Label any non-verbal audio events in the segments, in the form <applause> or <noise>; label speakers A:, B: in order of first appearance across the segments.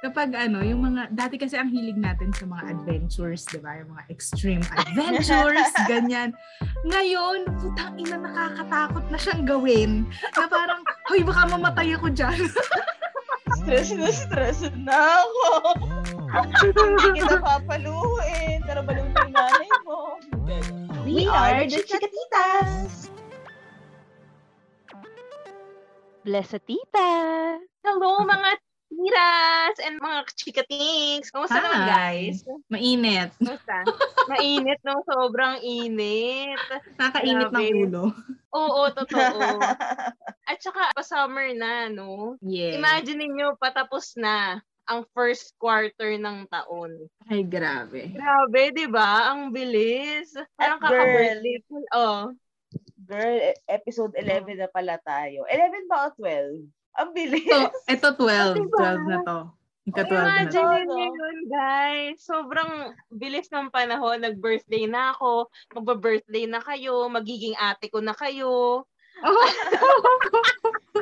A: kapag ano, yung mga, dati kasi ang hilig natin sa mga adventures, di ba? Yung mga extreme adventures, <laughs> ganyan. Ngayon, putang ina, nakakatakot na siyang gawin. Na parang, hoy, baka mamatay ako dyan. <laughs>
B: stress na stress na ako. Hindi kita papaluin. Pero balong yung nanay mo.
C: We are the Chikatitas!
D: Blessatita! Hello mga tiras and mga chikatings! Kumusta
A: Hi.
D: naman guys?
A: Mainit.
D: Kumusta? Mainit no? Sobrang init.
A: Nakakainit ng ulo.
D: Oo, totoo. <laughs> At saka pa-summer na, no?
A: Yeah.
D: Imagine niyo patapos na ang first quarter ng taon.
A: Ay, grabe.
D: Grabe, di ba? Ang bilis. Parang kaka-birthday. Oh.
B: Girl, e- episode 11 na pala tayo. 11 ba o 12? Ang bilis.
A: So, ito 12.
D: Diba?
A: 12 na to. Ika-12 na to.
D: Imagine
B: to.
D: niyo yun, guys. Sobrang bilis ng panahon. Nag-birthday na ako. Magba-birthday na kayo. Magiging ate ko na kayo.
A: Oh,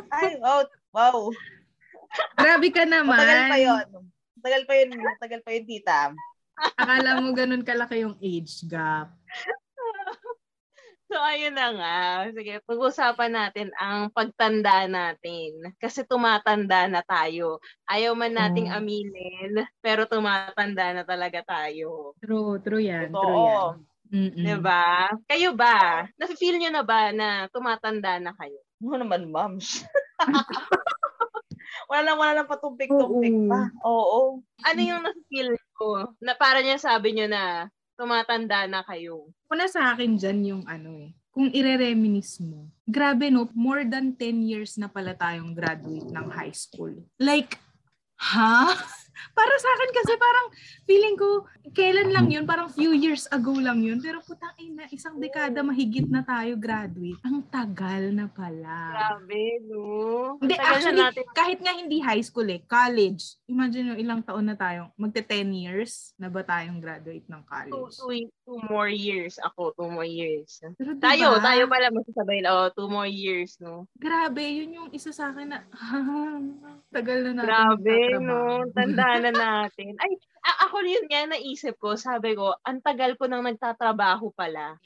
A: <laughs>
B: Ay, wow. Wow.
A: grabe ka naman.
B: Matagal pa yun. Matagal pa yun. Matagal pa yun, tita.
A: Akala mo ganun kalaki yung age gap.
D: So, ayun na nga. Sige, pag-usapan natin ang pagtanda natin. Kasi tumatanda na tayo. Ayaw man nating aminin, pero tumatanda na talaga tayo.
A: True, true yan. True yan.
B: Totoo.
A: Mm-mm.
D: Diba? Kayo ba? Nafe-feel nyo na ba na tumatanda na kayo?
B: Ano naman, mams? <laughs> wala lang, wala lang patumpik-tumpik
A: Oo.
B: pa. Oo.
D: Ano yung nafe-feel ko? Na para niya sabi nyo na tumatanda na kayo.
A: Una sa akin dyan yung ano eh, kung ire-reminis mo, grabe no, more than 10 years na pala tayong graduate ng high school. Like, ha? Para sa akin kasi parang feeling ko, kailan lang yun? Parang few years ago lang yun. Pero putang ina, isang dekada mahigit na tayo graduate. Ang tagal na pala.
D: Grabe, no?
A: Hindi,
D: Tagal na
A: actually,
D: natin.
A: kahit nga hindi high school eh, college. Imagine yung ilang taon na tayong, magte 10 years na ba tayong graduate ng
D: Two,
A: college?
D: two, two more years. Ako, two more years.
A: Pero diba,
D: Tayo, tayo pala masasabay na, oh, two more years, no?
A: Grabe, yun yung isa sa akin na, <laughs> tagal na natin.
D: Grabe, no? Tanda na natin. Ay, a- ako yun nga naisip ko. Sabi ko, ang tagal ko nang nagtatrabaho pala.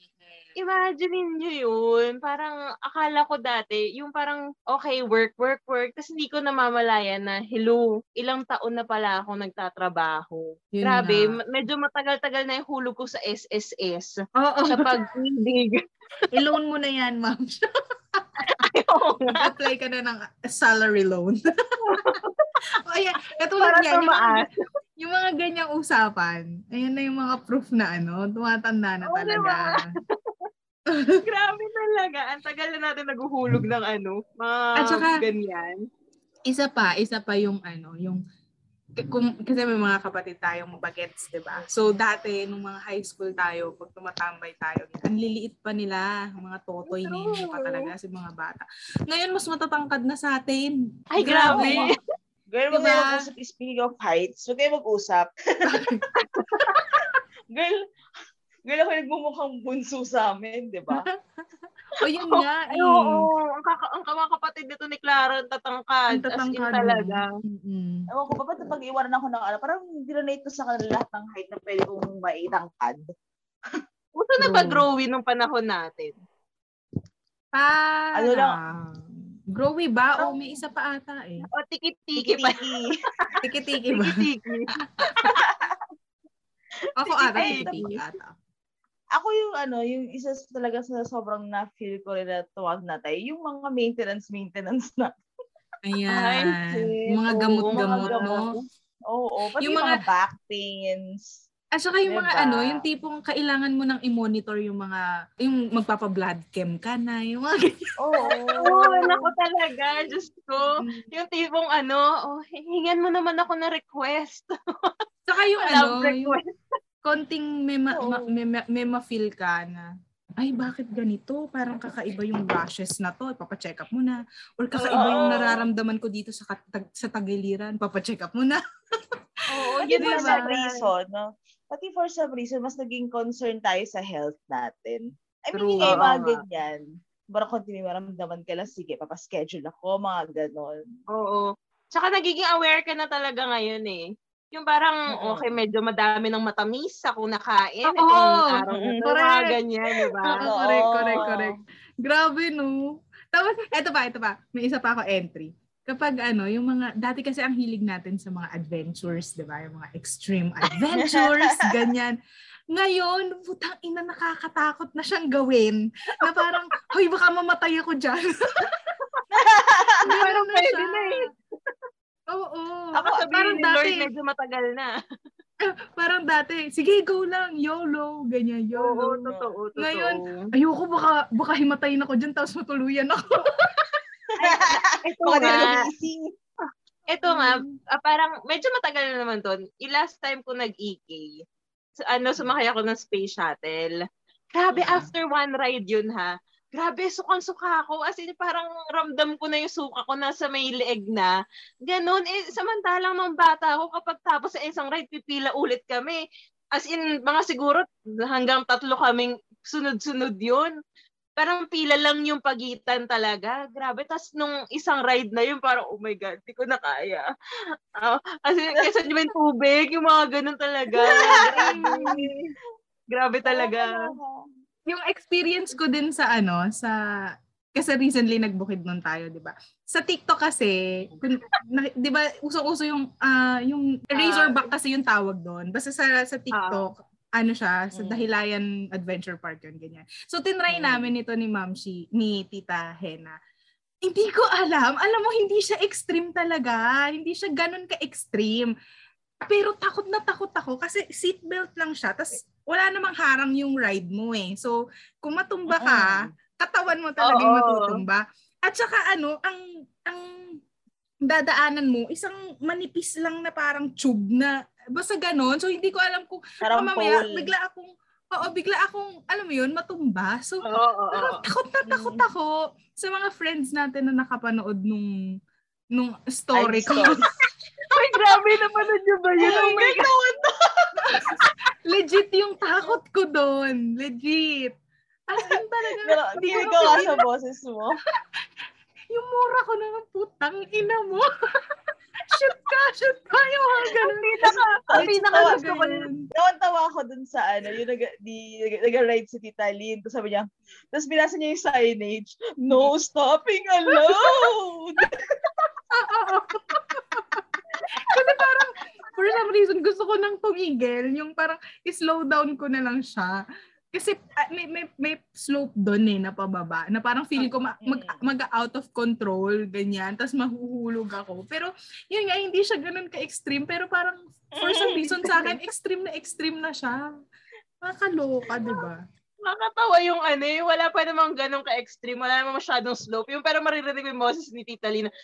D: Imagine nyo yun. Parang akala ko dati, yung parang, okay, work, work, work. Tapos hindi ko namamalayan na, hello, ilang taon na pala ako nagtatrabaho.
A: Yun
D: Grabe, ma- medyo matagal-tagal na yung hulog ko sa SSS.
A: Oo,
D: Sa pag-ibig. <laughs>
A: i-loan mo na yan, ma'am. <laughs>
D: Oo nga.
A: Apply ka na ng salary loan. <laughs> ayan, katulad
D: Para
A: yan, yung, mga-
D: tumaas. <laughs>
A: yung mga ganyang usapan, ayan na yung mga proof na ano, tumatanda na
D: Oo,
A: talaga. <laughs>
D: Grabe talaga. Ang tagal na natin naguhulog ng ano, mga
A: At saka-
D: ganyan.
A: isa pa, isa pa yung ano, yung kung, kasi may mga kapatid tayong bagets, di ba? So, dati, nung mga high school tayo, pag tumatambay tayo, ang liliit pa nila, mga totoy nene pa talaga si mga bata. Ngayon, mas matatangkad na sa atin.
D: Ay, grabe.
B: Girl, wag
A: Diba?
B: kayo mag-usap. Speaking of heights, wag kayo mag-usap. <laughs> girl, girl, ako nagmumukhang bunso sa amin, di ba? <laughs>
A: O yun <laughs> nga,
D: Ay,
A: eh.
D: oo. Ang, kaka- ang mga kapatid nito ni Clara, ang tatangkad.
A: Ang tatangkad.
D: Talaga.
A: Mm-mm.
B: Ewan ko ba, ba't pag iwanan ako ng ano, parang dinonate ko sa kanila lahat ng height na pwede kong maitangkad.
D: Uso na ba growy nung panahon natin?
A: Parang,
B: Ano lang?
A: Growy ba? O may isa pa ata eh.
D: O, tiki-tiki pa.
B: Tiki-tiki. <laughs>
A: Tiki-tiki ba?
D: Tiki-tiki. <laughs>
A: Ako ata, tiki-tiki ata.
B: Ako yung ano, yung isa sa- talaga sa sobrang na-feel ko rin na tuwag na tayo, yung mga maintenance-maintenance na.
A: Ayan.
D: Ay,
A: Yung mga gamot-gamot,
B: mga
A: no?
B: gamot. Oo, oo. Pati
A: Yung
B: yung,
A: mga-
B: mga, back pains.
A: At saka yung mga
B: Diba?
A: ano, yung tipong kailangan mo nang i-monitor yung mga, yung magpapa-blood chem ka na, yung mga ganyan.
B: Oo.
D: Oo, nako talaga. Diyos ko. Yung tipong ano, oh, hingan mo naman ako na request. <laughs>
A: Saka yung ano,
D: Love
A: yung
D: request.
A: konting may, ma,
D: Oo.
A: ma- may, ma- may ma-feel ka na, ay, bakit ganito? Parang kakaiba yung rashes na to. Papacheck up mo na. Or kakaiba yung
D: Oo.
A: nararamdaman ko dito sa, kat- sa tagiliran. Papacheck up mo na.
D: Oo,
B: Pati <laughs>
D: yun diba?
B: some reason, no? Pati for some reason, mas naging concern tayo sa health natin. I mean,
A: True.
B: yung mga ganyan. Bara kung maramdaman ka lang, sige, papaschedule ako, mga ganon.
D: Oo. Tsaka nagiging aware ka na talaga ngayon eh. Yung parang,
B: Oo.
D: okay, medyo madami ng matamis akong nakain.
A: Oo.
D: itong araw na to,
A: correct.
D: mga ganyan, di ba?
A: Oo. correct, correct, correct. Grabe, no? Tapos, eto pa, eto pa. May isa pa ako entry. Kapag ano, yung mga, dati kasi ang hilig natin sa mga adventures, di ba? Yung mga extreme <laughs> adventures, ganyan. Ngayon, putang ina, nakakatakot na siyang gawin. Na parang, <laughs> hoy, baka mamatay ako dyan. <laughs>
D: Parang pwede
A: siya.
D: na eh.
A: Oo.
D: Ako
A: parang
D: sabihin ni
A: dati,
D: Lord, medyo matagal na.
A: parang dati, sige, go lang, YOLO, ganyan, YOLO.
D: Oo, totoo, totoo.
A: Ngayon, Ayoko, baka, baka himatayin ako dyan, tapos matuluyan ako.
D: Ito
B: Baka di
D: nga,
B: gumising.
D: ito nga, ah, parang medyo matagal na naman to. I-last time ko nag-EK, sa- ano, sumakay ako ng space shuttle. Grabe,
B: Mm.
D: after one ride yun ha. Grabe, sukang-suka ako. As in, parang ramdam ko na yung suka ko nasa may leeg na. Ganon. Eh, samantalang nung bata ako, kapag tapos sa isang ride, pipila ulit kami. As in, mga siguro hanggang tatlo kaming sunod-sunod yun. Parang pila lang yung pagitan talaga. Grabe. Tapos nung isang ride na yun, parang, oh my God, di ko na kaya. Ah, as in, kasi yung tubig, yung mga ganun talaga. <laughs> Grabe. Talaga.
A: yung experience ko din sa ano, sa kasi recently nagbukid nun tayo, 'di ba? Sa TikTok kasi, kun, na, 'di ba, usong-uso yung ah, yung Razorback kasi yung tawag doon. Basta sa sa TikTok, ano siya, sa
B: Mm.
A: Dahilayan Adventure Park yun, ganyan. So tinry
B: Mm.
A: namin ito ni Ma'am Shi, ni Tita Hena. Hindi ko alam. Alam mo, hindi siya extreme talaga. Hindi siya ganun ka-extreme. Pero takot na takot ako kasi seatbelt lang siya. Tapos wala namang harang yung ride mo eh. So, kung matumba ka, katawan mo talaga yung matutumba. At saka ano, ang ang dadaanan mo, isang manipis lang na parang tube na basta ganon. So, hindi ko alam kung
B: Parang
A: oh, mamaya,
B: pole.
A: bigla akong, oo, bigla akong, alam mo yun, matumba. So,
D: oo,
A: parang
D: oo.
A: takot na takot
B: Mm.
A: ako sa mga friends natin na nakapanood nung nung story ko. <laughs>
D: Ay, grabe naman na nyo ba yun? Oh my God. <laughs>
A: Legit yung takot ko doon. Legit. As in talaga.
B: Pero
A: hindi ko
B: sa boses mo. <laughs>
A: Yung mura ko na ng putang ina mo. Shoot ka, shoot ka. Yung mga ganun.
D: Pinaka, ang pinaka gusto ko yun.
B: Nawan-tawa ako dun sa ano, yung nag, di, nag-ride si Tita Lynn. Tapos sabi niya, tapos binasa niya yung signage, no stopping allowed. <laughs>
A: Kasi parang, for some reason, gusto ko nang tumigil. Yung parang, slow down ko na lang siya. Kasi ah, may, may, may slope doon eh, na pababa. Na parang feeling ko ma- mag, mag out of control, ganyan. Tapos mahuhulog ako. Pero, yun nga, hindi siya ganun ka-extreme. Pero parang, for some reason sa akin, extreme na extreme na siya. Nakakaloka, di ba?
D: Nakakatawa yung ano, yung wala pa namang ganun ka-extreme, wala namang masyadong slope. Yung pero maririnig ko yung boses ni Tita Lina. <laughs>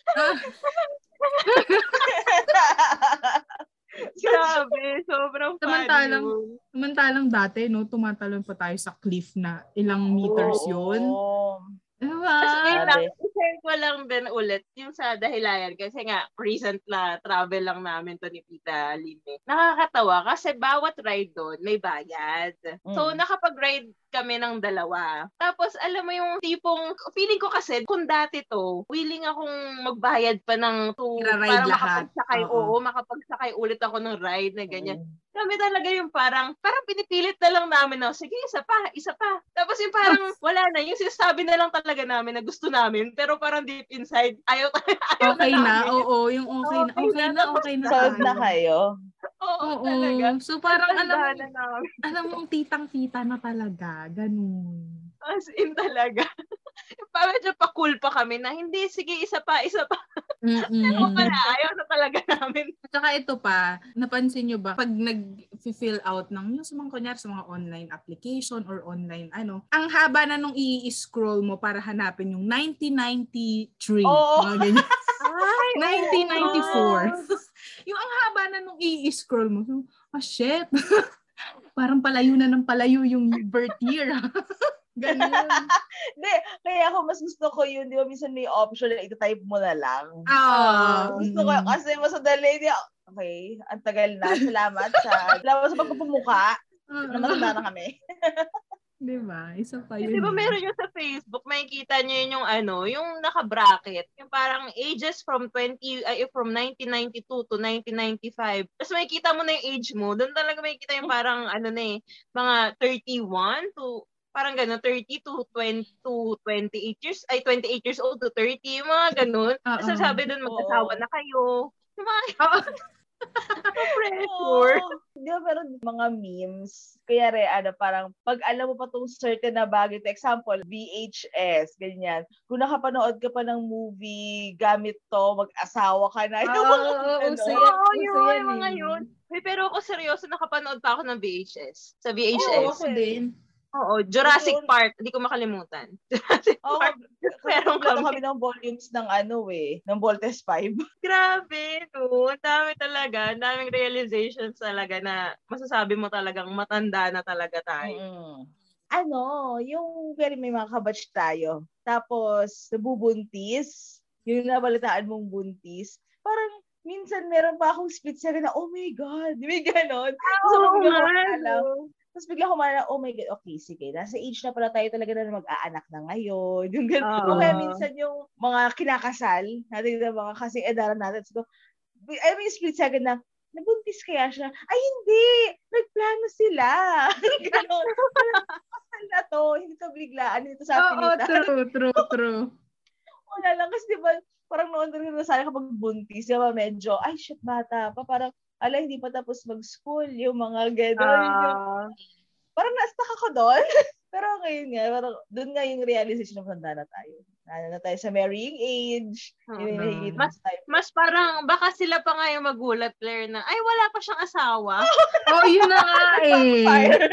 D: Grabe, sobrang funny
A: Samantalang-
D: yun.
A: Samantalang dati, no, tumatalon pa tayo sa cliff na ilang meters yun.
B: Oo.
A: Diba?
B: Grabe.
D: i-share ko lang din ulit yung sa dahilayan kasi nga recent na travel lang namin to ni Tita Lynn. Nakakatawa kasi bawat ride doon may bayad. So
B: Mm.
D: nakapag-ride kami ng dalawa. Tapos alam mo yung tipong feeling ko kasi kung dati to, willing akong magbayad pa ng to para
A: lahat.
D: makapagsakay.
A: Oo.
D: Oo, makapagsakay ulit ako ng ride na ganyan
B: Mm.
D: kami talaga yung parang, parang pinipilit na lang namin na, sige, isa pa, isa pa. Tapos yung parang, wala na, yung sinasabi na lang talaga namin na gusto namin, pero parang deep inside, ayaw, <laughs> ayaw
A: Okay na,
D: namin.
A: oo, yung okay na, okay na, okay na.
B: Solved na
A: tayo.
B: kayo. <laughs>
D: Oo,
A: Oo,
D: talaga.
A: so parang alam mo,
D: Tandaan na namin.
A: alam mo, titang-tita na talaga, ganun.
D: As in talaga. <laughs> pa medyo pa-cool pa kami na, hindi, sige, isa pa, isa pa. <laughs> Pero
A: Mm-mm.
D: pala, ayaw na talaga namin.
A: Tsaka ito pa, napansin nyo ba, pag nag-fill out ng, yung sa mga, kunyari, sa mga online application or online, ano, ang haba na nung i-scroll mo para hanapin yung 1993.
B: Oo.
A: Mga ganyan.
D: Ay,
A: 1994. Yung ang haba na nung i-scroll mo. So, ah, shit. <laughs> Parang palayo na ng palayo yung birth year. <laughs> Ganun.
B: Hindi, kaya ako mas gusto ko yun, di ba, minsan may option na ito-type mo na lang.
A: Ah,
B: gusto ko, kasi mas madali, di, okay, ang tagal na, salamat sa, salamat sa pagpupumuka, na matanda na kami. <laughs>
A: Di ba? Isa pa yun.
D: Di ba
A: eh.
D: meron yung sa Facebook, makikita nyo yun yung ano, yung naka-bracket, yung parang ages from 20, ay, from 1992 to 1995. Tapos makikita mo na yung age mo, doon talaga makikita yung parang ano na eh, mga 31 to parang gano'n, 30 to 20 to 28 years, ay 28 years old to 30, yung mga gano'n. Tapos sabi doon, mag-asawa
B: Oo.
D: na kayo. Yung mga. Pressure.
B: Oo. Di ba meron mga memes? Kaya re, ano, parang pag alam mo pa tong certain na bagay, to example, VHS, ganyan. Kung nakapanood ka pa ng movie, gamit to, mag-asawa ka na. <laughs> Yung
A: Oo, oo,
B: ganon.
A: uso yan.
D: Oo, yun,
A: yan
D: yung mga
A: eh.
D: yun. Pero ako seryoso, nakapanood pa ako ng VHS. Sa
A: Oo,
D: VHS.
A: ako din.
D: Oo, Jurassic
B: Yun.
D: Park. Hindi ko makalimutan. <laughs> Jurassic
B: Oo,
D: Park. <laughs>
B: pero
D: Meron
B: kami. kami ng volumes ng ano eh, ng Voltes 5. <laughs>
D: Grabe, no? Ang dami talaga. Ang daming realizations talaga na masasabi mo talagang matanda na talaga tayo.
B: Mm. Ano, yung very may mga kabatch tayo. Tapos, nabubuntis, yung nabalitaan mong buntis, parang minsan meron pa akong split second na, oh my God, may ganon. Bigla ko
D: nga,
B: alam? Tapos bigla ko malala, oh my God, okay, sige, nasa age na pala tayo talaga na mag-aanak na ngayon. <laughs> Yung.
D: Oo.
B: O kaya minsan yung mga kinakasal, natin na mga kasing edaran natin, so, I mean, split second na, nabuntis kaya siya? Ay, hindi! Nagplano sila! <laughs> Ganon. Kasal na to, hindi to biglaan, hindi to sa
A: Oo,
B: pilitan.
A: true, true, true. <laughs>
B: Wala lang, kasi di ba, parang noon rin na sana kapag buntis, di ba, medyo, ay, shit, bata pa, parang, ala, hindi pa tapos mag-school, yung mga gano'n. yung,
D: Ah,
B: parang na-stuck ako doon. <laughs> Pero ngayon nga, parang doon nga yung realization na matanda na tayo. Nana na tayo sa marrying age. Nakikita
D: Mas-
B: tayo.
D: mas parang, baka sila pa nga yung magulat, Claire, na, ay, wala pa siyang asawa. <laughs>
A: Oo, yun na nga eh. <laughs>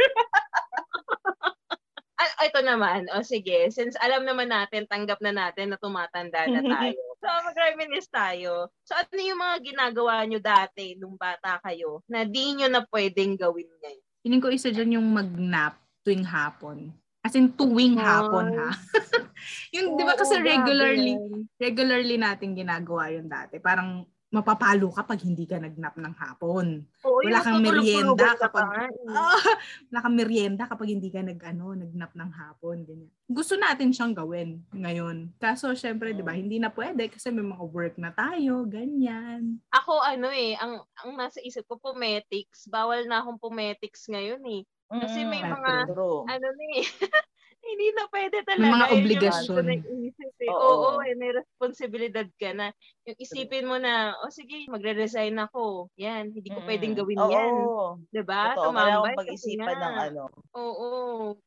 D: Ah, ito naman, o sige, since alam naman natin, tanggap na natin na tumatanda na tayo. So, mag-reminisce tayo. So, ano yung mga ginagawa nyo dati nung bata kayo na di nyo na pwedeng gawin ngayon?
A: Feeling ko isa dyan yung mag-nap tuwing hapon. As in, tuwing
D: Oh.
A: hapon, ha? <laughs> yung, di ba kasi regularly, regularly natin ginagawa yun dati. Parang mapapalo ka pag hindi ka nagnap ng hapon.
D: Oo,
A: Wala kang merienda
D: ka pa
A: kapag-
D: nga eh.
A: Ah, <laughs> wala kang merienda kapag hindi ka nag, ano, nagnap ng hapon. Ganyan. Gusto natin siyang gawin ngayon. Kaso, syempre, di ba, hindi na pwede kasi may mga work na tayo, ganyan.
D: Ako ano eh, ang ang nasa isip ko pumetics. Bawal na akong pumetics ngayon eh. Kasi may
B: Mm,
D: mga-
B: true.
D: Ano na eh. <laughs> hindi na pwede talaga.
A: May mga
D: Yun yung
A: obligasyon.
D: nag-isip eh.
B: Oo.
D: Oo, eh, may responsibilidad ka na. Yung isipin mo na, o oh, sige, magre-resign ako. Yan, hindi ko pwedeng
B: Mm.
D: gawin
B: Oo.
D: yan. Diba?
B: Totoo,
D: Tumambay
B: pag-isipan ng ano.
D: Oo.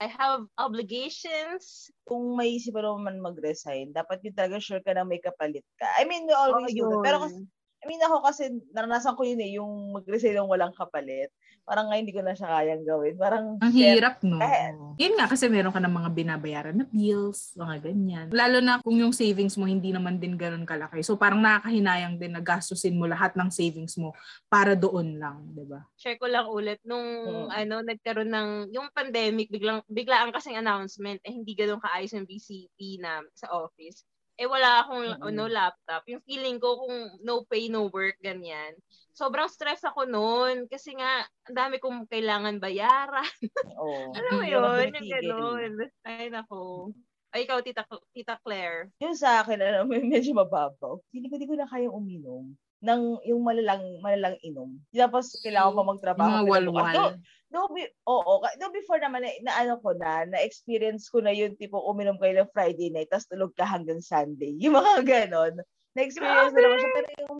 D: I have obligations.
B: Kung may isipan mo man mag-resign, dapat yun talaga sure ka na may kapalit ka. I mean, we always do that. Pero kasi, I mean, ako kasi, naranasan ko yun eh, yung mag-resign ng walang kapalit. Parang ngayon, hindi ko na siya kayang gawin. Parang,
A: Ang hirap, no?
B: Eh.
A: Yun nga, kasi meron ka ng mga binabayaran na bills, mga ganyan. Lalo na kung yung savings mo hindi naman din ganun kalaki. So parang nakakahinayang din na gastusin mo lahat ng savings mo para doon lang, di ba?
D: share ko lang ulit nung
B: Hmm.
D: ano nagkaroon ng yung pandemic biglang biglaan kasing announcement eh hindi ganoon kaayos yung BCP na sa office. Eh wala akong
B: Mm-mm.
D: ano laptop. Yung feeling ko kung no pay no work ganyan. Sobrang stress ako noon kasi nga ang dami kong kailangan bayaran. <laughs>
B: Oo.
D: Alam mo yun, yung
B: pinitigil.
D: gano'n. Ay nako. Ay ikaw tita tita Claire.
B: Yung sa akin, ano, <laughs> medyo mababaw. Hindi ko, di ko na kayang uminom ng yung malalang malalang inom. Tapos kailangan pa magtrabaho.
A: Yung mga walwal.
B: No, no, be, oo, no, before naman na, na ano ko na, na-experience ko na yun, tipo uminom kayo ng Friday night, tapos tulog ka hanggang Sunday. <laughs> Yung mga ganon. Na-experience ko naman siya. Pero yung,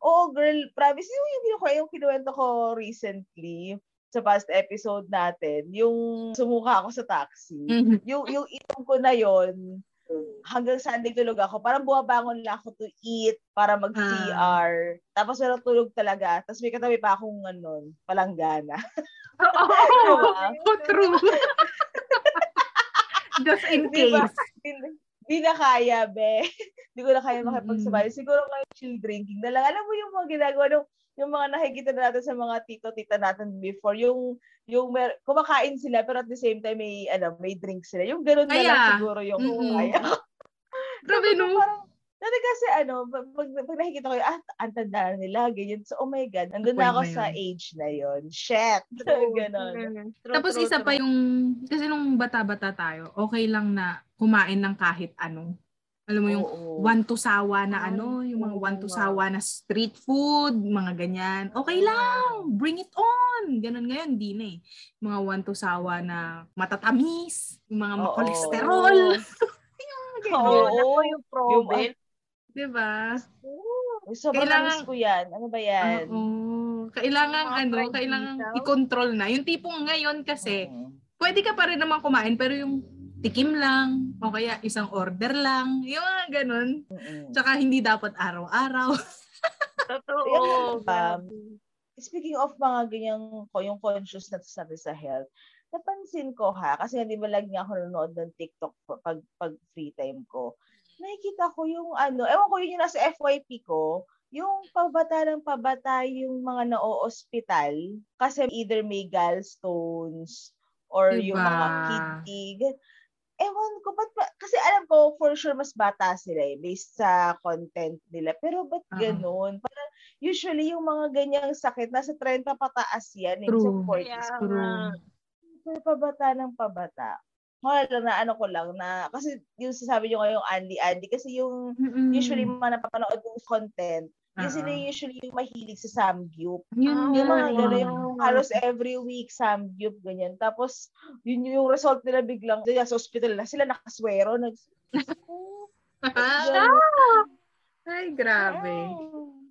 B: oo, girl, promise, yung, yung, yung, yung kinuwento ko recently, sa past episode natin, yung sumuka ako sa taxi
A: Mhm.
B: yung yung inom ko na yon hanggang Sunday tulog ako. Parang bumabangon lang ako to eat para mag-CR. Tapos meron tulog talaga. Tapos may katabi pa akong ano, palanggana.
A: Oh, <laughs> true. Just in
B: Di ba?
A: case.
B: Hindi di na kaya, be. <laughs> Hindi ko na kaya makipagsabay. Siguro ngayon chill drinking na lang. Alam mo yung mga ginagawa nung yung mga nakikita na natin sa mga tito-tita natin before, yung yung mer- kumakain sila pero at the same time may ano, may drink sila. Yung ganoon na lang siguro yung
A: Mm-mm.
B: kaya. <laughs>
A: Grabe, no?
B: Parang Dati kasi ano, pag, pag, pag nakikita ko yun, ah, ang tanda nila, ganyan. So, oh my God, nandun na ako sa age na yon Shit! <laughs> Ganon.
D: True,
A: Tapos
D: true,
A: isa pa
D: true.
A: yung, kasi nung bata-bata tayo, okay lang na kumain ng kahit ano. Alam mo yung
B: Oo.
A: one to sawa na ano, yung mga
D: oo
A: one to sawa na street food, mga ganyan. Okay lang, bring it on. Ganun ngayon, di na eh. Mga one to sawa na matatamis, yung mga
B: Oo.
A: makolesterol. <laughs>
D: Oo,
B: Oo.
D: naku, yung proven.
A: Diba?
B: Uy, Sobrang
A: Kailangan-
B: ko yan. Ano ba yan?
A: Oo. Kailangan
D: Mga
A: ano,
D: fried
A: kailangan
D: isaw.
A: i-control na. Yung tipong ngayon kasi,
B: Mm.
A: pwede ka pa rin naman kumain, pero yung tikim lang, o kaya isang order lang, yung mga ganun.
B: Mm-mm.
A: Tsaka hindi dapat araw-araw.
D: Totoo.
B: Yung, um. Speaking of mga ganyang, ko yung consciousness natin sa health, napansin ko ha, kasi nga di ba lagi nga ako nanonood ng TikTok pa- pag, pag free time ko, nakikita ko yung ano, ewan ko yun yung nasa FYP ko, yung pabata ng pabata yung mga na-ospital kasi either may gallstones or yung
A: Diba?
B: mga kidney. Ewan ko, ba't ba? Kasi alam ko, for sure, mas bata sila eh, based sa content nila. Pero ba't
A: Oo.
B: ganun? Parang, usually, yung mga ganyang sakit, nasa 30 pataas yan. Eh,
A: True.
B: sa 40s.
D: Kaya
A: True.
B: Pero pabata ng pabata. Wala lang na ano ko lang na, kasi yung sasabi nyo ngayong Andy Andy, kasi yung
A: Mm-mm.
B: usually mga napapanood yung content,
A: Oo.
B: sila usually yung mahilig sa Samgyup.
A: Yun
D: Ah,
B: Yung mga
A: nga.
B: gano'n, yung halos every week Samgyup, ganyan. Tapos, yun yung result nila biglang, dyan sa hospital na sila nakaswero. Nag, <laughs>
A: Ay, grabe.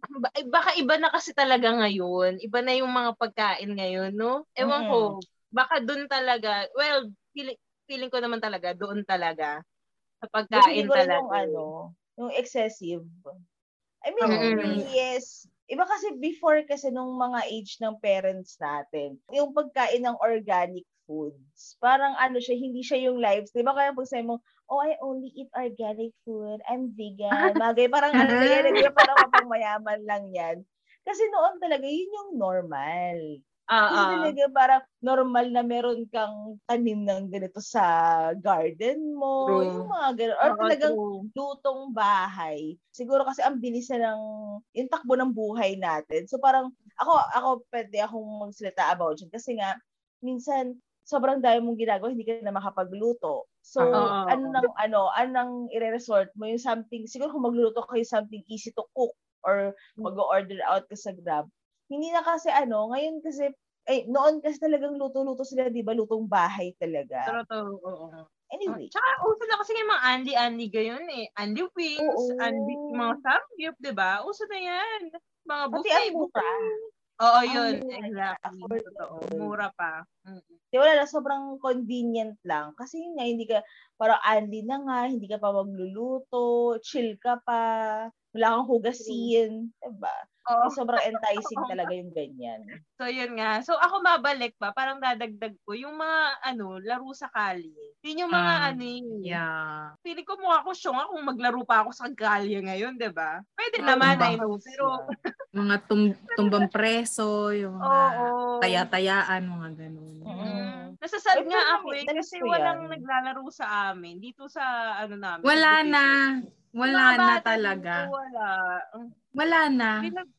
D: Ba- eh, baka iba na kasi talaga ngayon. Iba na yung mga pagkain ngayon, no? Ewan
B: Mm.
D: ko. Baka doon talaga. Well, feeling, feeling ko naman talaga, doon talaga. Sa pagkain talaga.
B: yung ano, yung excessive. I mean,
D: Mm.
B: yes. Iba kasi before kasi nung mga age ng parents natin, yung pagkain ng organic foods, parang ano siya, hindi siya yung lives. Di ba kaya pag sabi mo, oh, I only eat organic food, I'm vegan, <laughs> ganyan, parang ano na yan, parang mapangmayaman lang yan. Kasi noon talaga, yun yung normal.
D: Ah,
B: Kasi
D: ah.
B: talaga parang normal na meron kang tanim ng ganito sa garden mo,
A: True.
B: yung mga ganun. Or talagang
D: true.
B: lutong bahay. Siguro kasi ang bilis na ng yung takbo ng buhay natin. So parang ako ako pwede akong magsalita about yun kasi nga minsan sobrang dami mong ginagawa hindi ka na makapagluto. So
D: Oo.
B: ano nang ano, anong ire-resort mo yung something siguro kung magluluto kayo something easy to cook or mag-order out ka sa Grab. Hindi na kasi ano, ngayon kasi eh, noon kasi talagang luto-luto sila, di ba? Lutong bahay talaga.
D: Totoo, oo.
B: Anyway.
D: Tsaka, uso na kasi yung mga Andy-Andy gayon eh. Andy Wings,
B: Oo.
D: Andy, mga Samgyup, di ba? Uso na yan. Mga
B: Pati
D: buffet,
B: ang mura.
D: buffet. Oo,
B: Ang
D: yun.
B: mura
D: Exactly. Totoo. Mura pa. Mm.
B: Di wala na, sobrang convenient lang. Kasi yun nga, hindi ka, parang Andy na nga, hindi ka pa magluluto, chill ka pa, wala kang hugasin, diba?
D: Oo.
B: Sobrang enticing talaga yung ganyan.
D: So, yun nga. So, ako mabalik pa, parang dadagdag ko, yung mga, ano, laro sa kalye. Yun yung mga,
A: Ah,
D: ano, eh.
A: Yeah.
D: Feeling ko mukha ko syong kung maglaro pa ako sa kalye ngayon, di ba? Pwede
B: Ah,
D: naman, I know. Pero,
A: Mga tum- tumbang preso, yung mga
D: oo.
A: taya-tayaan, mga ganun.
B: Mm.
D: Nasasad
B: Eh,
D: nga ako eh,
B: namiss
D: kasi walang
B: yan.
D: naglalaro sa amin. Dito sa, ano namin.
A: Wala
D: subdivision.
A: na. Wala
D: Mga
A: na talaga.
D: dito, wala.
A: Wala na.
D: Pinag-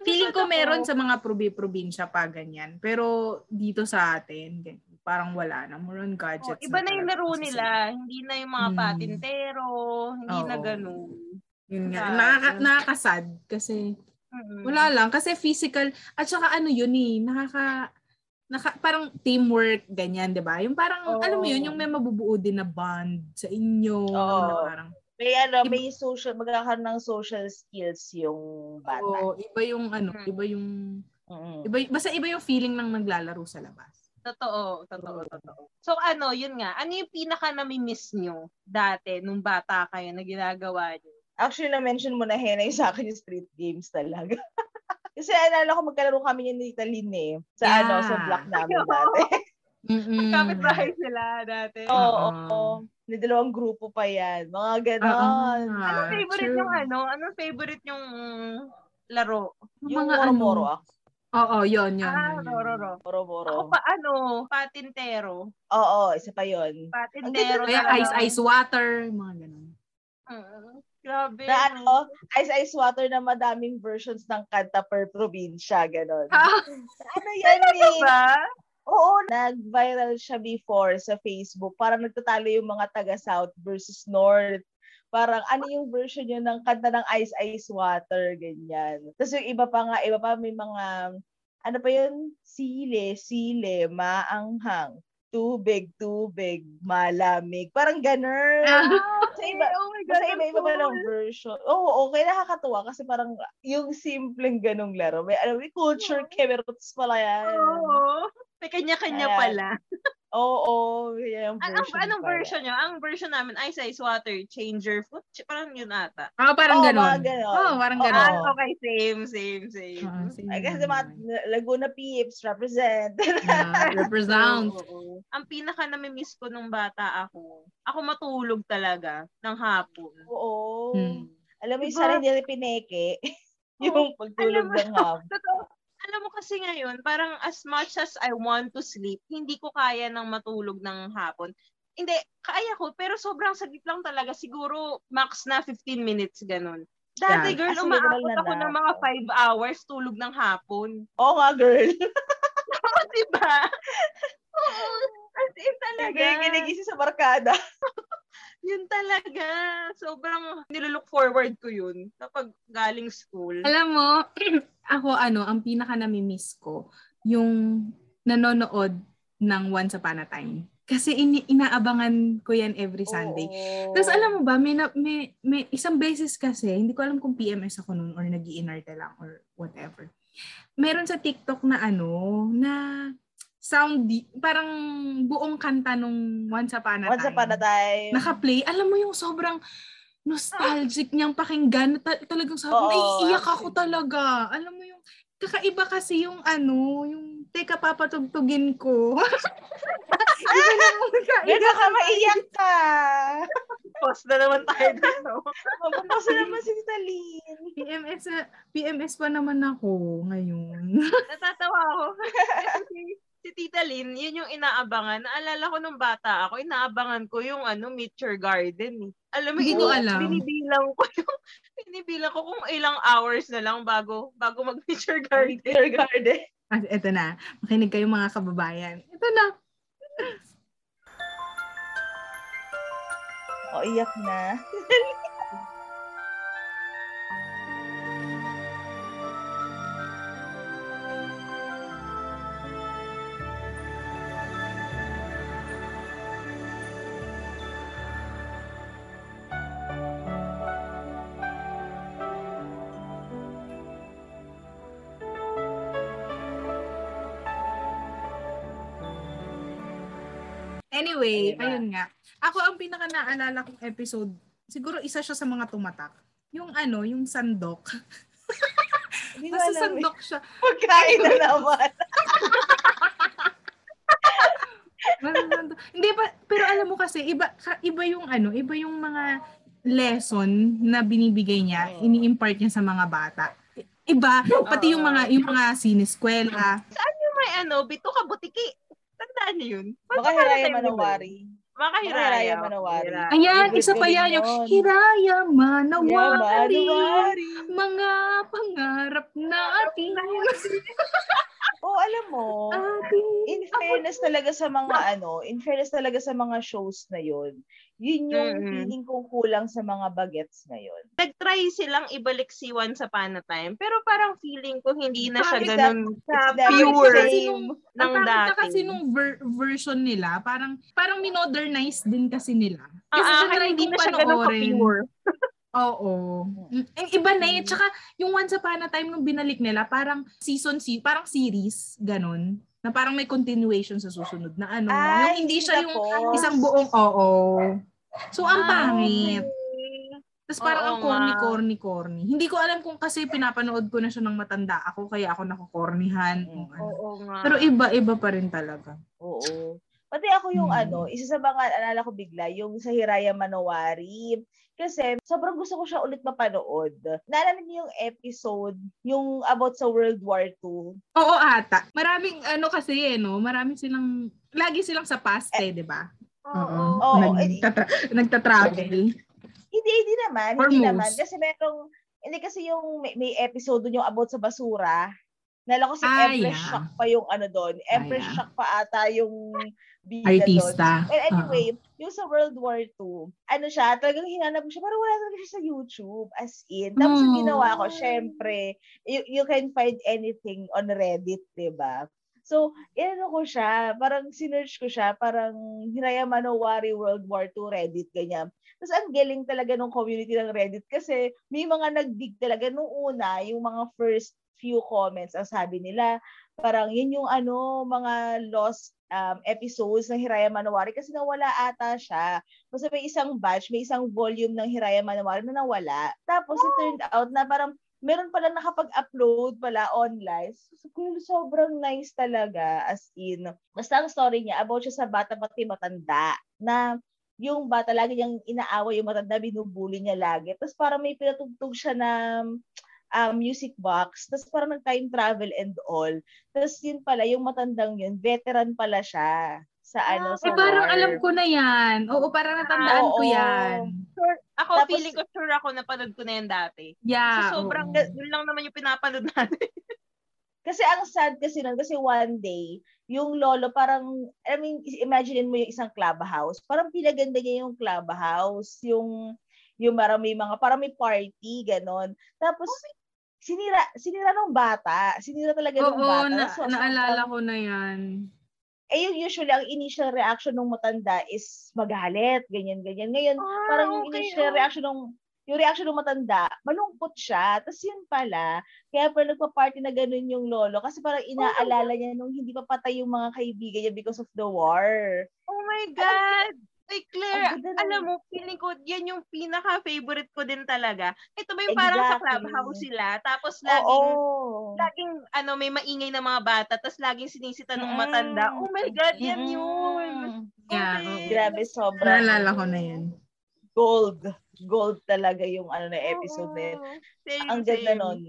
A: Feeling ko meron sa mga probi-probinsya pa ganyan. Pero dito sa atin, parang wala na. More on
D: Oh,
A: gadgets
D: iba na yung
A: talaga
D: laro nila. Hindi na yung mga
A: Hmm.
D: patintero. Hindi na
A: Oo.
D: ganun.
A: sila. Yun nga. Nakaka, nakakasad kasi wala lang. Kasi physical. At saka ano yun eh. Nakaka, naka, parang teamwork, ganyan, di ba? Yung parang,
D: Oo.
A: alam mo yun, yung may mabubuo din na bond sa inyo.
B: Oo.
A: Na parang,
B: May ano,
A: Iba-
B: may social, magkakaroon ng social skills yung bata.
A: oo, iba yung ano,
D: Mm.
A: iba yung,
B: Mm.
A: iba, basta iba yung feeling ng naglalaro sa labas.
D: Totoo, totoo, totoo. So ano, yun nga. Ano yung pinaka nami-miss nyo dati nung bata kayo na ginagawa nyo?
B: Actually, na-mention mo na Hena yung sa akin yung street games talaga. <laughs> Kasi alala ko magkalaro kami yun ni Talin eh. Sa
A: Yeah.
B: ano, sa block namin
D: Ay, oo.
B: dati. <laughs>
A: Mm-mm.
D: Kapit-bahay sila dati.
B: Oo.
A: Oo.
B: oo. May dalawang grupo pa yan. Mga ganon.
A: Oo.
D: Anong
A: Ah,
D: favorite
A: true.
D: yung ano? Anong favorite yung laro?
B: Yung
A: mga
B: moro-moro
A: ano.
B: ako.
A: Oo, yun, yun.
D: Ah,
A: yun, yun.
D: Rororo.
B: Moro-moro.
D: Ako pa ano, patintero.
B: Oo, isa pa yun.
D: Patintero
A: Kaya ice, ice water, mga ganun.
D: Mm. Grabe.
B: Na
D: no?
B: ano, Ice Ice Water na madaming versions ng kanta per probinsya, ganon.
A: Ah,
B: Ano yan eh?
D: Diba?
B: Oo, nag-viral siya before sa Facebook. Parang nagtatalo yung mga taga-South versus North. Parang ano yung version yun ng kanta ng Ice Ice Water, ganyan. Tapos yung iba pa nga, iba pa may mga, ano pa yun? Sile, sile, maanghang, tubig, tubig, malamig. Parang ganun. <laughs> Sa iba,
D: oh my God.
B: Kasi iba-iba pa ng version. Oo, okay, nakakatuwa kasi parang yung simpleng ganong laro. May, ano, may culture cameras pala yan.
D: cool. Oo. May kanya-kanya
B: Ayan.
D: pala. <laughs>
B: Oo, yan yung
D: An-
B: version
D: ang, anong version nyo? Ang version namin, Ice Ice Water, Changer Foot. Parang yun ata.
A: ah, parang
B: Oo,
A: ganon.
B: mga ganon.
A: Oo, parang
B: Oo.
A: ganon.
D: Ah, okay. Same, same, same.
A: Ah, same
B: Ay, kasi
A: naman.
B: mga Laguna Peeps, represent.
A: Ah, represent. <laughs>
D: Oo. Ang pinaka namimiss ko nung bata ako, ako matulog talaga ng hapon.
B: Oo.
A: Hmm.
B: Alam mo yung
D: Diba?
B: sarili ni Pineke? <laughs> yung pagtulog ng hapon. <laughs>
D: Totoo. Kasi ngayon, parang as much as I want to sleep, hindi ko kaya ng matulog ng hapon. Hindi, kaya ko, pero sobrang saglit lang talaga. Siguro max na 15 minutes, ganun. Dati,
A: Yeah.
D: girl, umaabot
B: literal na
D: ako ng mga 5 hours tulog ng hapon.
B: Oo nga, girl. <laughs>
D: Oo, diba? <laughs> Oo, as in talaga.
B: Ginigising sa barkada. <laughs>
D: Yun talaga. Sobrang nilook forward ko yun kapag galing school.
A: Alam mo, <clears throat> ako ano, ang pinaka namimiss ko, yung nanonood ng Once Upon a Time. Kasi ini- inaabangan ko yan every Sunday.
B: Oo.
A: Tapos alam mo ba, may, na, may, may isang beses kasi, hindi ko alam kung PMS ako noon or nag lang or whatever. Meron sa TikTok na ano, na sound, di- parang buong kanta nung Once Upon a
B: Once
A: Time.
B: upon a time.
A: Naka-play. Alam mo yung sobrang nostalgic niyang pakinggan. Ta- talagang sabi,
B: Oo,
A: naiiyak ako talaga. Alam mo yung, kakaiba kasi yung ano, yung, teka, papatugtugin ko. <laughs> Iba na
B: baka maiyak ka. <laughs>
D: Post na naman tayo dito.
B: Mapapasa naman si Talin.
A: PMS, na- PMS pa naman ako ngayon.
D: Natatawa ako. Kasi <laughs> si Tita Lynn, yun yung inaabangan. Naalala ko nung bata ako, inaabangan ko yung ano, Meet Your Garden. eh. Alam mo,
A: Hindi
D: ini-
A: alam.
D: binibilang ko yung, <laughs> binibilang ko kung ilang hours na lang bago bago mag-Meet Your Garden.
B: Peter <laughs> Garden.
A: At eto na, makinig kayo mga kababayan. Ito na.
B: O, iyak na. <laughs>
A: Anyway,
B: Ayun na.
A: ayun nga. Ako ang pinaka naalala kong episode, siguro isa siya sa mga tumatak. Yung ano, yung sandok. <laughs> Basta
B: eh.
A: sandok siya.
B: Pagkain na naman. <laughs>
A: Hindi pa, pero alam mo kasi, iba, iba yung ano, iba yung mga lesson na binibigay niya,
B: Oo.
A: ini-impart niya sa mga bata. Iba, pati yung mga yung mga sineskwela.
D: Yung may ano, bito ka butiki. Tandaan niyo yun?
B: Baka Hiraya Manawari.
D: Baka
B: Hiraya
D: Hiraya.
B: Manawari.
A: Ayan, isa pa yan. Yung
B: yun.
A: Hiraya Manawari.
B: Manawari.
A: Mga pangarap natin. <laughs>
B: Oo, alam mo, in fairness talaga sa mga ano, in fairness talaga sa mga shows na yun, yun yung
D: Mm-mm.
B: feeling kong kulang sa mga bagets ngayon.
D: Nag-try silang ibalik si Once Upon a Time, pero parang feeling ko hindi na siya
B: It's
D: ganun pure
A: nung-
D: ng dati.
A: kasi nung ver- version nila, parang parang minodernize din kasi nila. Kasi
D: Ah, ah, hindi na siya ganun ka-pure. <laughs>
A: Oo. Ang iba na eh. Tsaka yung Once Upon a Time nung binalik nila, parang season, si parang series, ganun. Na parang may continuation sa susunod na ano.
B: Ay,
A: yung hindi siya yung
B: tapos.
A: isang buong oo. So, ang
D: Ah,
A: pangit. Tapos parang
D: Oo
A: ang corny, corny, corny. Hindi ko alam kung kasi pinapanood ko na siya ng matanda ako, kaya ako nakukornihan. o ano.
D: Oo nga.
A: Pero iba-iba pa rin talaga.
B: Oo. Pati ako yung
A: Hmm.
B: ano, isa sa mga alala ko bigla, yung sa Hiraya Manowari. Kasi sobrang gusto ko siya ulit mapanood. Naalala niyo yung episode, yung about sa World War II.
A: Oo ata. Maraming ano kasi eh, no? Maraming silang, lagi silang sa past eh, di ba?
D: Oo.
B: Oo,
A: Nagtatra- nagtatravel.
B: Hindi, hindi naman.
A: Or
B: hindi
A: most.
B: naman. Kasi merong, hindi kasi yung may, may episode yung about sa basura. Nala ko si
A: Ah,
B: Empress
A: yeah.
B: Shock pa yung ano doon. Empress
A: yeah.
B: Shock pa ata yung bida
A: Artista.
B: And anyway, yung sa World War II, ano siya, talagang hinanap ko siya, parang wala talaga siya sa YouTube, as in. Tapos yung
A: Oh.
B: ginawa ko, syempre, you, you can find anything on Reddit, di ba? So, inano ko siya, parang sinearch ko siya, parang Hiraya Manowari World War II Reddit, ganyan. Tapos ang galing talaga ng community ng Reddit kasi may mga nagdig talaga nung una, yung mga first few comments, ang sabi nila, parang yun yung ano, mga lost um, episodes ng Hiraya Manowari kasi nawala ata siya. Kasi may isang batch, may isang volume ng Hiraya Manowari na nawala. Tapos it turned out na parang meron pala nakapag-upload pala online. So, sobrang nice talaga, as in. Basta ang story niya, about siya sa bata pati matanda, na yung bata lagi niyang inaaway yung matanda, binubuli niya lagi. Tapos parang may pinatugtog siya na um, music box. Tapos parang nag-time travel and all. Tapos yun pala, yung matandang yun, veteran pala siya sa ano, sa
A: Eh, parang
B: war.
A: alam ko na yan. Oo, parang natandaan ko
B: Oo.
A: yan.
D: Sure, ako,
B: Tapos-
D: feeling ko sure ako napanood ko na yan dati.
A: Yeah.
D: Kasi sobrang,
A: oo.
D: yun lang naman yung pinapanood natin. <laughs>
B: Kasi ang sad kasi nun, kasi one day, yung lolo parang, I mean, imagine mo yung isang clubhouse. Parang pinaganda niya yung clubhouse, yung, yung parang may mga, parang may party, ganon. Tapos, sinira, sinira ng bata. Sinira talaga ng
A: Oo,
B: bata.
A: na,
B: So, so,
A: naalala ko na yan.
B: eh yung usually, ang initial reaction ng matanda is magalit, ganyan, ganyan. Ngayon,
D: Ah,
B: parang yung
D: okay,
B: initial
D: oh.
B: reaction ng yung reaction ng matanda, malungkot siya. Tapos yun pala, kaya pala nagpa-party na ganun yung lolo kasi parang inaalala niya nung hindi pa patay yung mga kaibigan niya because of the war.
D: Oh my God! Ay, Claire, alam mo, feeling ko, yan yung pinaka-favorite ko din talaga. Ito ba yung parang sa
B: Exactly.
D: clubhouse sila, tapos
B: Oo.
D: laging, laging, ano, may maingay na mga bata, tapos laging sinisita ng matanda. Oh my God, yan yun!
A: Yeah,
D: Okay.
B: Grabe, sobrang
A: Naalala ko na yan.
B: gold. Gold talaga yung ano na episode na yun.
D: Same,
B: Ang ganda nun.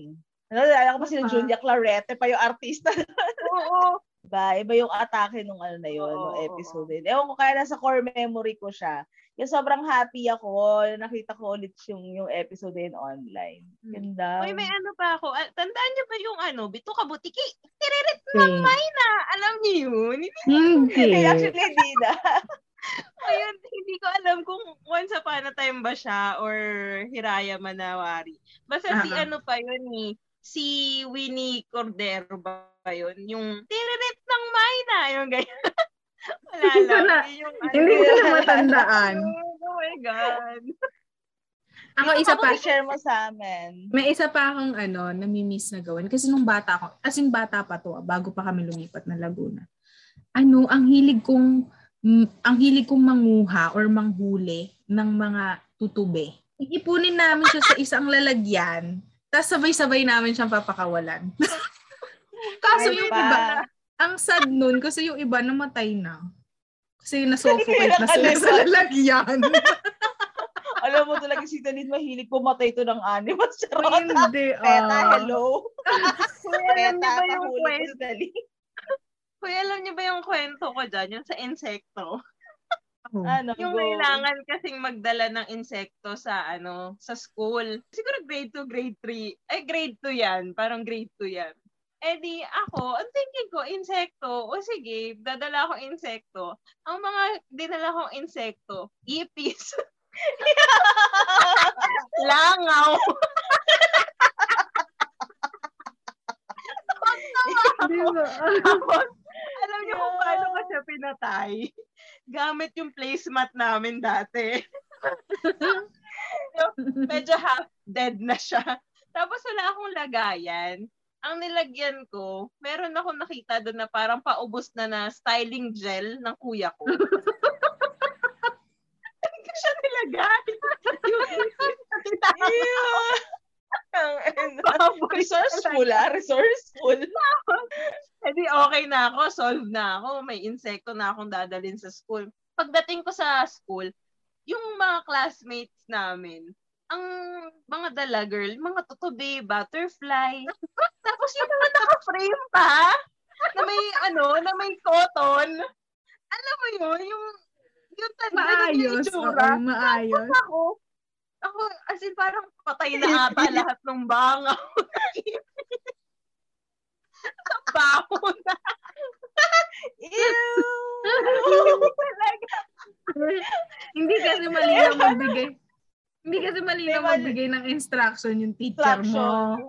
B: Nalala ko pa si
A: Diba?
B: Julia Clarete pa yung artista. <laughs>
D: Oo.
B: Ba, iba yung atake nung ano na yun, nung
D: oo,
B: episode na yun. Ewan ko, kaya nasa core memory ko siya. Yung sobrang happy ako, na nakita ko ulit yung, yung episode yun online. Ganda.
D: Uy, may ano pa ako. Ah, Tandaan niyo ba yung ano, Bito ka butiki? Tiririt
A: Okay.
D: na. Alam niyo yun?
A: Hindi.
B: Eh, actually, hindi na. <laughs>
D: Ayun, hindi ko alam kung once upon a time ba siya or Hiraya Manawari. Basta si
A: Ah.
D: ano pa yun ni si Winnie Cordero ba yun? Yung tiririt ng Mayna. Yung ganyan. <laughs> Wala
A: Hindi
D: lang.
A: na-
D: Yun yung,
A: Hindi ko na matandaan. <laughs>
D: Oh my God.
A: Ako isa pa,
B: share mo sa amin.
A: may isa pa akong ano, namimiss na gawin. Kasi nung bata ako, as in bata pa to, bago pa kami lumipat na Laguna. Ano, ang hilig kong, ang hilig kong manguha or manghuli ng mga tutube. Iipunin namin siya sa isang lalagyan, tapos sabay-sabay namin siyang papakawalan. <laughs> Kaso
B: Ay,
A: yung
B: pa.
A: iba, ang sad nun, kasi yung iba namatay na. Kasi nasuffocate na sila sa lalagyan. <laughs>
B: Alam mo talaga si Talin mahilig pumatay to ng animals. <laughs> Charot.
A: Hindi,
B: Peta,
A: ah.
B: hello.
D: Kuya, alam niyo ba yung kwento? Kuya, alam niyo ba yung kwento ko dyan? Yung sa insekto?
A: Oh.
B: Ano,
D: Yung
B: go.
D: kailangan kasing magdala ng insekto sa ano, sa school. Siguro grade 2, grade 3. Ay, grade 2 yan. Parang grade 2 yan. Eh di ako, ang thinking ko, insekto. O sige, dadala akong insekto. Ang mga dinala kong insekto, ipis. <laughs> Langaw. Tapos, <laughs> alam niyo kung paano ko siya pinatay? Gamit yung placemat namin dati. <laughs> Medyo half dead na siya. Tapos wala akong lagayan. Ang nilagyan ko, meron ako nakita doon na parang paubos na na styling gel ng kuya ko. <laughs> Hindi ko siya nilagay. Baboy <laughs>
B: resourceful ah, resourceful. <laughs>
D: Hindi okay na ako, solve na ako. May insekto na akong dadalhin sa school. Pagdating ko sa school, yung mga classmates namin, ang mga dala girl, mga tutubi, butterfly. <laughs> Tapos yung mga naka-frame pa, na may ano, na may cotton. Alam mo yun, yung yung tanda yung
A: Maayos. Oo,
D: itsura.
A: maayos.
D: Tapos ako, ako, as in, parang patay na ata lahat ng bangaw. Sa baho na.
B: Ew!
D: Talaga.
A: Hindi kasi malinaw magbigay. Hindi kasi malinaw
B: May mal-
A: magbigay ng instruction yung teacher mo.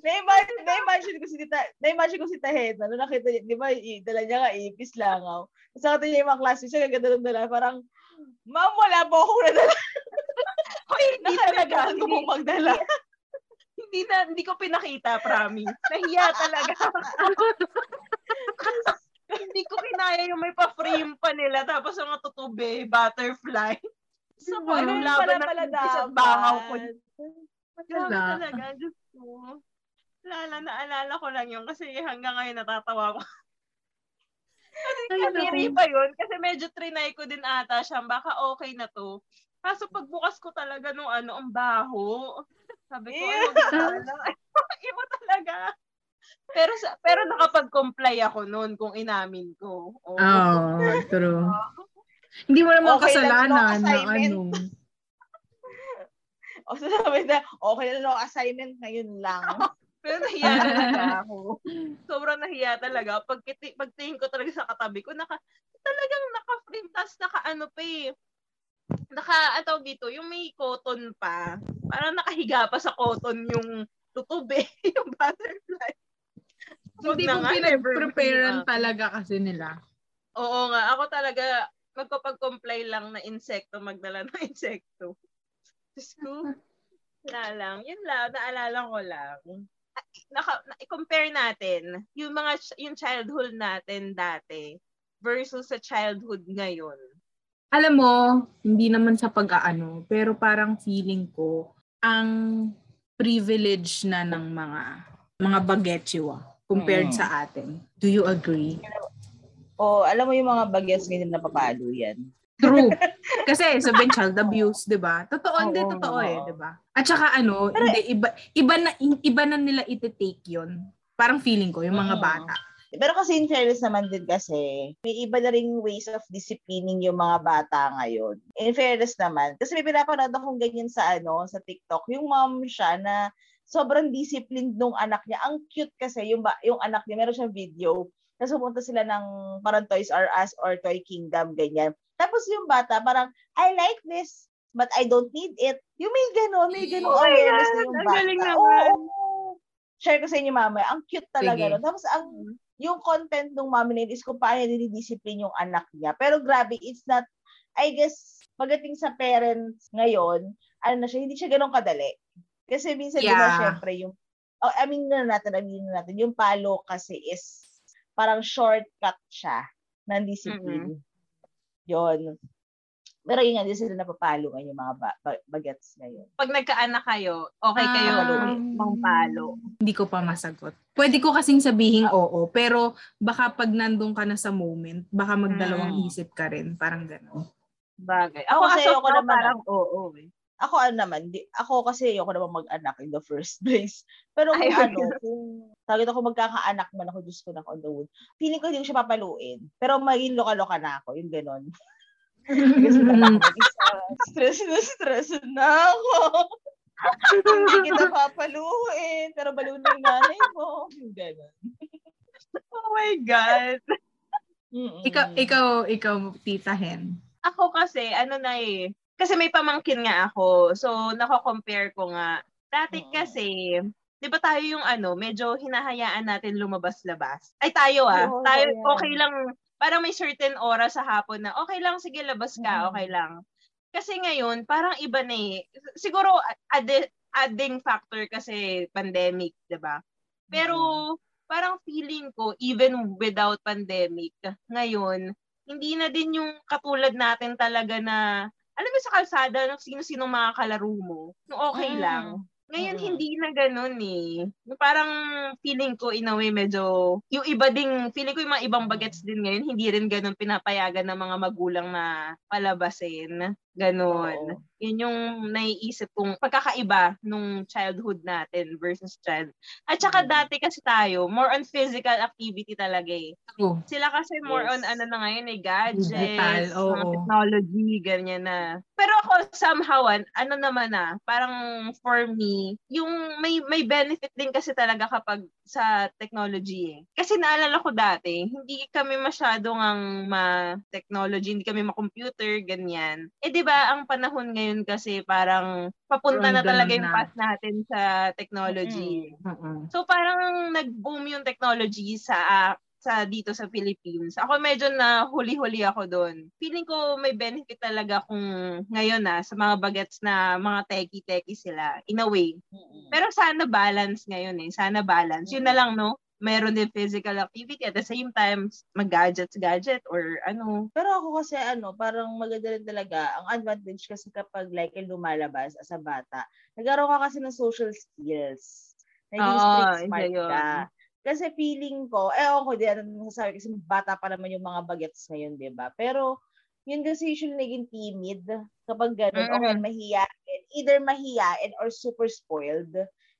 B: na-imagine, na-imagine ko si Tita, na-imagine ko si Tahena, nung nakita niya, di ba, dala niya nga ipis langaw. Tapos nakita niya yung mga klase siya, gaganda ng dala, parang, ma'am, wala po akong nadala.
D: Hoy, hindi talaga.
B: Nakalimutan ko pong magdala.
D: Hindi na, hindi ko pinakita, promise. Nahiya talaga. <laughs> hindi ko kinaya yung may pa-frame pa nila, tapos ang tutubi, butterfly. So,
A: Diba?
D: ano
B: Ganun
D: laban
B: pala
D: ng
B: pala
D: sa
B: dapat.
D: bangaw ko. Grabe
A: Wala.
D: talaga, Diyos ko. Lala, naalala ko lang yun kasi hanggang ngayon natatawa ko. Kadiri pa yun kasi medyo trinay ko din ata siya. Baka okay na to. Kaso pagbukas ko talaga nung ano, ang baho. Sabi ko, ano ba <laughs> Iba talaga. Pero sa, pero nakapag-comply ako noon kung inamin ko. Oo. <laughs>
A: Oo, true. Hindi mo naman
B: Okay
A: kasalanan
B: no
A: na
B: assignment.
A: ano. <laughs>
B: O sabi na, okay na lang assignment ngayon lang.
D: Pero nahiya talaga ako. Sobrang nahiya talaga. Pag, kiti- pagtingin ko talaga sa katabi ko, naka, talagang naka-frame, tapos naka-ano pa eh. Naka, ano dito, yung may cotton pa. Parang nakahiga pa sa cotton yung tutubi, <laughs> yung butterfly. Wag
A: Hindi mo pinag-preparean talaga kasi nila.
D: Oo nga, ako talaga, magpapag-comply lang na insekto, magdala ng <laughs> insekto. Diyos ko, wala lang. Yun lang, naalala ko lang. Naka, na, i-compare natin yung mga, yung childhood natin dati versus sa childhood ngayon.
A: Alam mo, hindi naman sa pag-aano, pero parang feeling ko, ang privilege na ng mga mga bagetsyo compared
B: Mm.
A: sa atin. Do you agree?
B: O, alam mo yung mga bagets ngayon na papalo yan.
A: True. <laughs> Kasi sabihin child abuse, 'di ba? Totoo hindi
B: Oo,
A: totoo eh,
B: oo.
A: 'di ba? At saka ano, hindi iba iba na iba na nila ite-take 'yon. Parang feeling ko yung mga
B: Mm.
A: bata.
B: Pero kasi in fairness naman din kasi, may iba na ring ways of disciplining yung mga bata ngayon. In fairness naman. Kasi may pinapanood akong ganyan sa ano, sa TikTok. Yung mom siya na sobrang disciplined nung anak niya. Ang cute kasi yung, ba, yung anak niya, meron siyang video. Tapos pumunta sila ng parang Toys R Us or Toy Kingdom, ganyan. Tapos yung bata parang, I like this, but I don't need it. Yung may gano'n, may gano'n
D: Oh
B: awareness na yung
D: ang galing
B: Oo,
D: naman.
B: oo. Share ko sa inyo mamaya. Ang cute talaga. No? Tapos ang yung content ng mami na yun is kung paano dinidiscipline yung anak niya. Pero grabe, it's not, I guess, pagdating sa parents ngayon, ano na siya, hindi siya ganun kadali. Kasi minsan, di ba,
A: Yeah.
B: syempre, yung, oh, I mean na natin, I mean na natin, yung palo kasi is parang shortcut siya ng discipline. Yun. Pero yun nga, hindi sila napapalo ngayon yung mga ba- ba- bagets ngayon.
D: Pag nagkaanak kayo, okay kayo
A: Um,
D: mang palo.
A: Hindi ko pa masagot. Pwede ko kasing sabihin oo, pero baka pag nandun ka na sa moment, baka magdalawang
B: Mm.
A: isip ka rin. Parang gano'n.
D: Bagay.
B: Ako
D: Ako
B: kasi
D: now,
B: naman,
D: parang oo eh.
B: Ako ano naman, di, ako kasi ayoko naman mag-anak in the first <laughs> place. Pero kung
D: Ayaw
B: ano, kung tawag ako magkakaanak man ako, Diyos ko na on the wood, feeling ko hindi ko siya papaluin. Pero maging loka-loka na ako, yung gano'n. <laughs> Ako. Stress na stress na ako. Hindi <laughs> kita papaluin, pero balon na yung nanay mo. Gano'n.
D: Oh my God.
B: Mm-mm.
A: ikaw, ikaw, ikaw, tita Hen.
D: Ako kasi, ano na eh, kasi may pamangkin nga ako. So, nako-compare ko nga. Dati kasi, di ba tayo yung ano, medyo hinahayaan natin lumabas-labas. Ay, tayo ah.
B: Oo,
D: tayo, okay lang, parang may certain oras sa hapon na, okay lang, sige, labas ka,
B: Mm.
D: okay lang. Kasi ngayon, parang iba na eh. Siguro, addi- adding factor kasi pandemic, di ba? Pero, parang feeling ko, even without pandemic, ngayon, hindi na din yung katulad natin talaga na, alam mo sa kalsada, no, sino-sino mga kalaro mo, no, okay
B: Mm.
D: lang. Ngayon,
B: Mm.
D: hindi na ganun eh. Parang feeling ko, in a way, medyo, yung iba ding, feeling ko yung mga ibang bagets din ngayon, hindi rin ganun pinapayagan ng mga magulang na palabasin. Ganon.
B: Oo.
D: Yun yung naiisip kong pagkakaiba nung childhood natin versus child. At saka
B: Mm.
D: dati kasi tayo, more on physical activity talaga eh.
A: True.
D: Sila kasi more
B: Yes.
D: on ano na ngayon eh, gadgets,
A: Digital, oo.
D: mga technology, ganyan na. Pero ako somehow, an- ano naman na, parang for me, yung may may benefit din kasi talaga kapag sa technology eh. Kasi naalala ko dati, hindi kami masyadong ang ma-technology, hindi kami ma-computer, ganyan. Eh di ba ang panahon ngayon kasi parang papunta na talaga yung
A: na.
D: path natin sa technology.
A: Oo.
D: So parang nag-boom yung technology sa ah, sa dito sa Philippines. Ako medyo na huli-huli ako doon. Feeling ko may benefit talaga kung ngayon na sa mga bagets na mga techie-techie sila in a way. Pero sana balance ngayon eh. Sana balance. Yun na lang no. Meron din physical activity at the same time mag-gadgets gadget or ano.
B: Pero ako kasi ano, parang maganda rin talaga. Ang advantage kasi kapag like lumalabas as a bata, nagkaroon ka kasi ng social skills. Naging
D: Oo,
B: street smart
D: yun.
B: Ka. Kasi feeling ko, eh ako di ano masasabi kasi bata pa naman yung mga bagets ngayon, di ba? Pero yun kasi usually naging timid kapag ganun.
D: Mm.
B: mahiyain. Either mahiyain or super spoiled.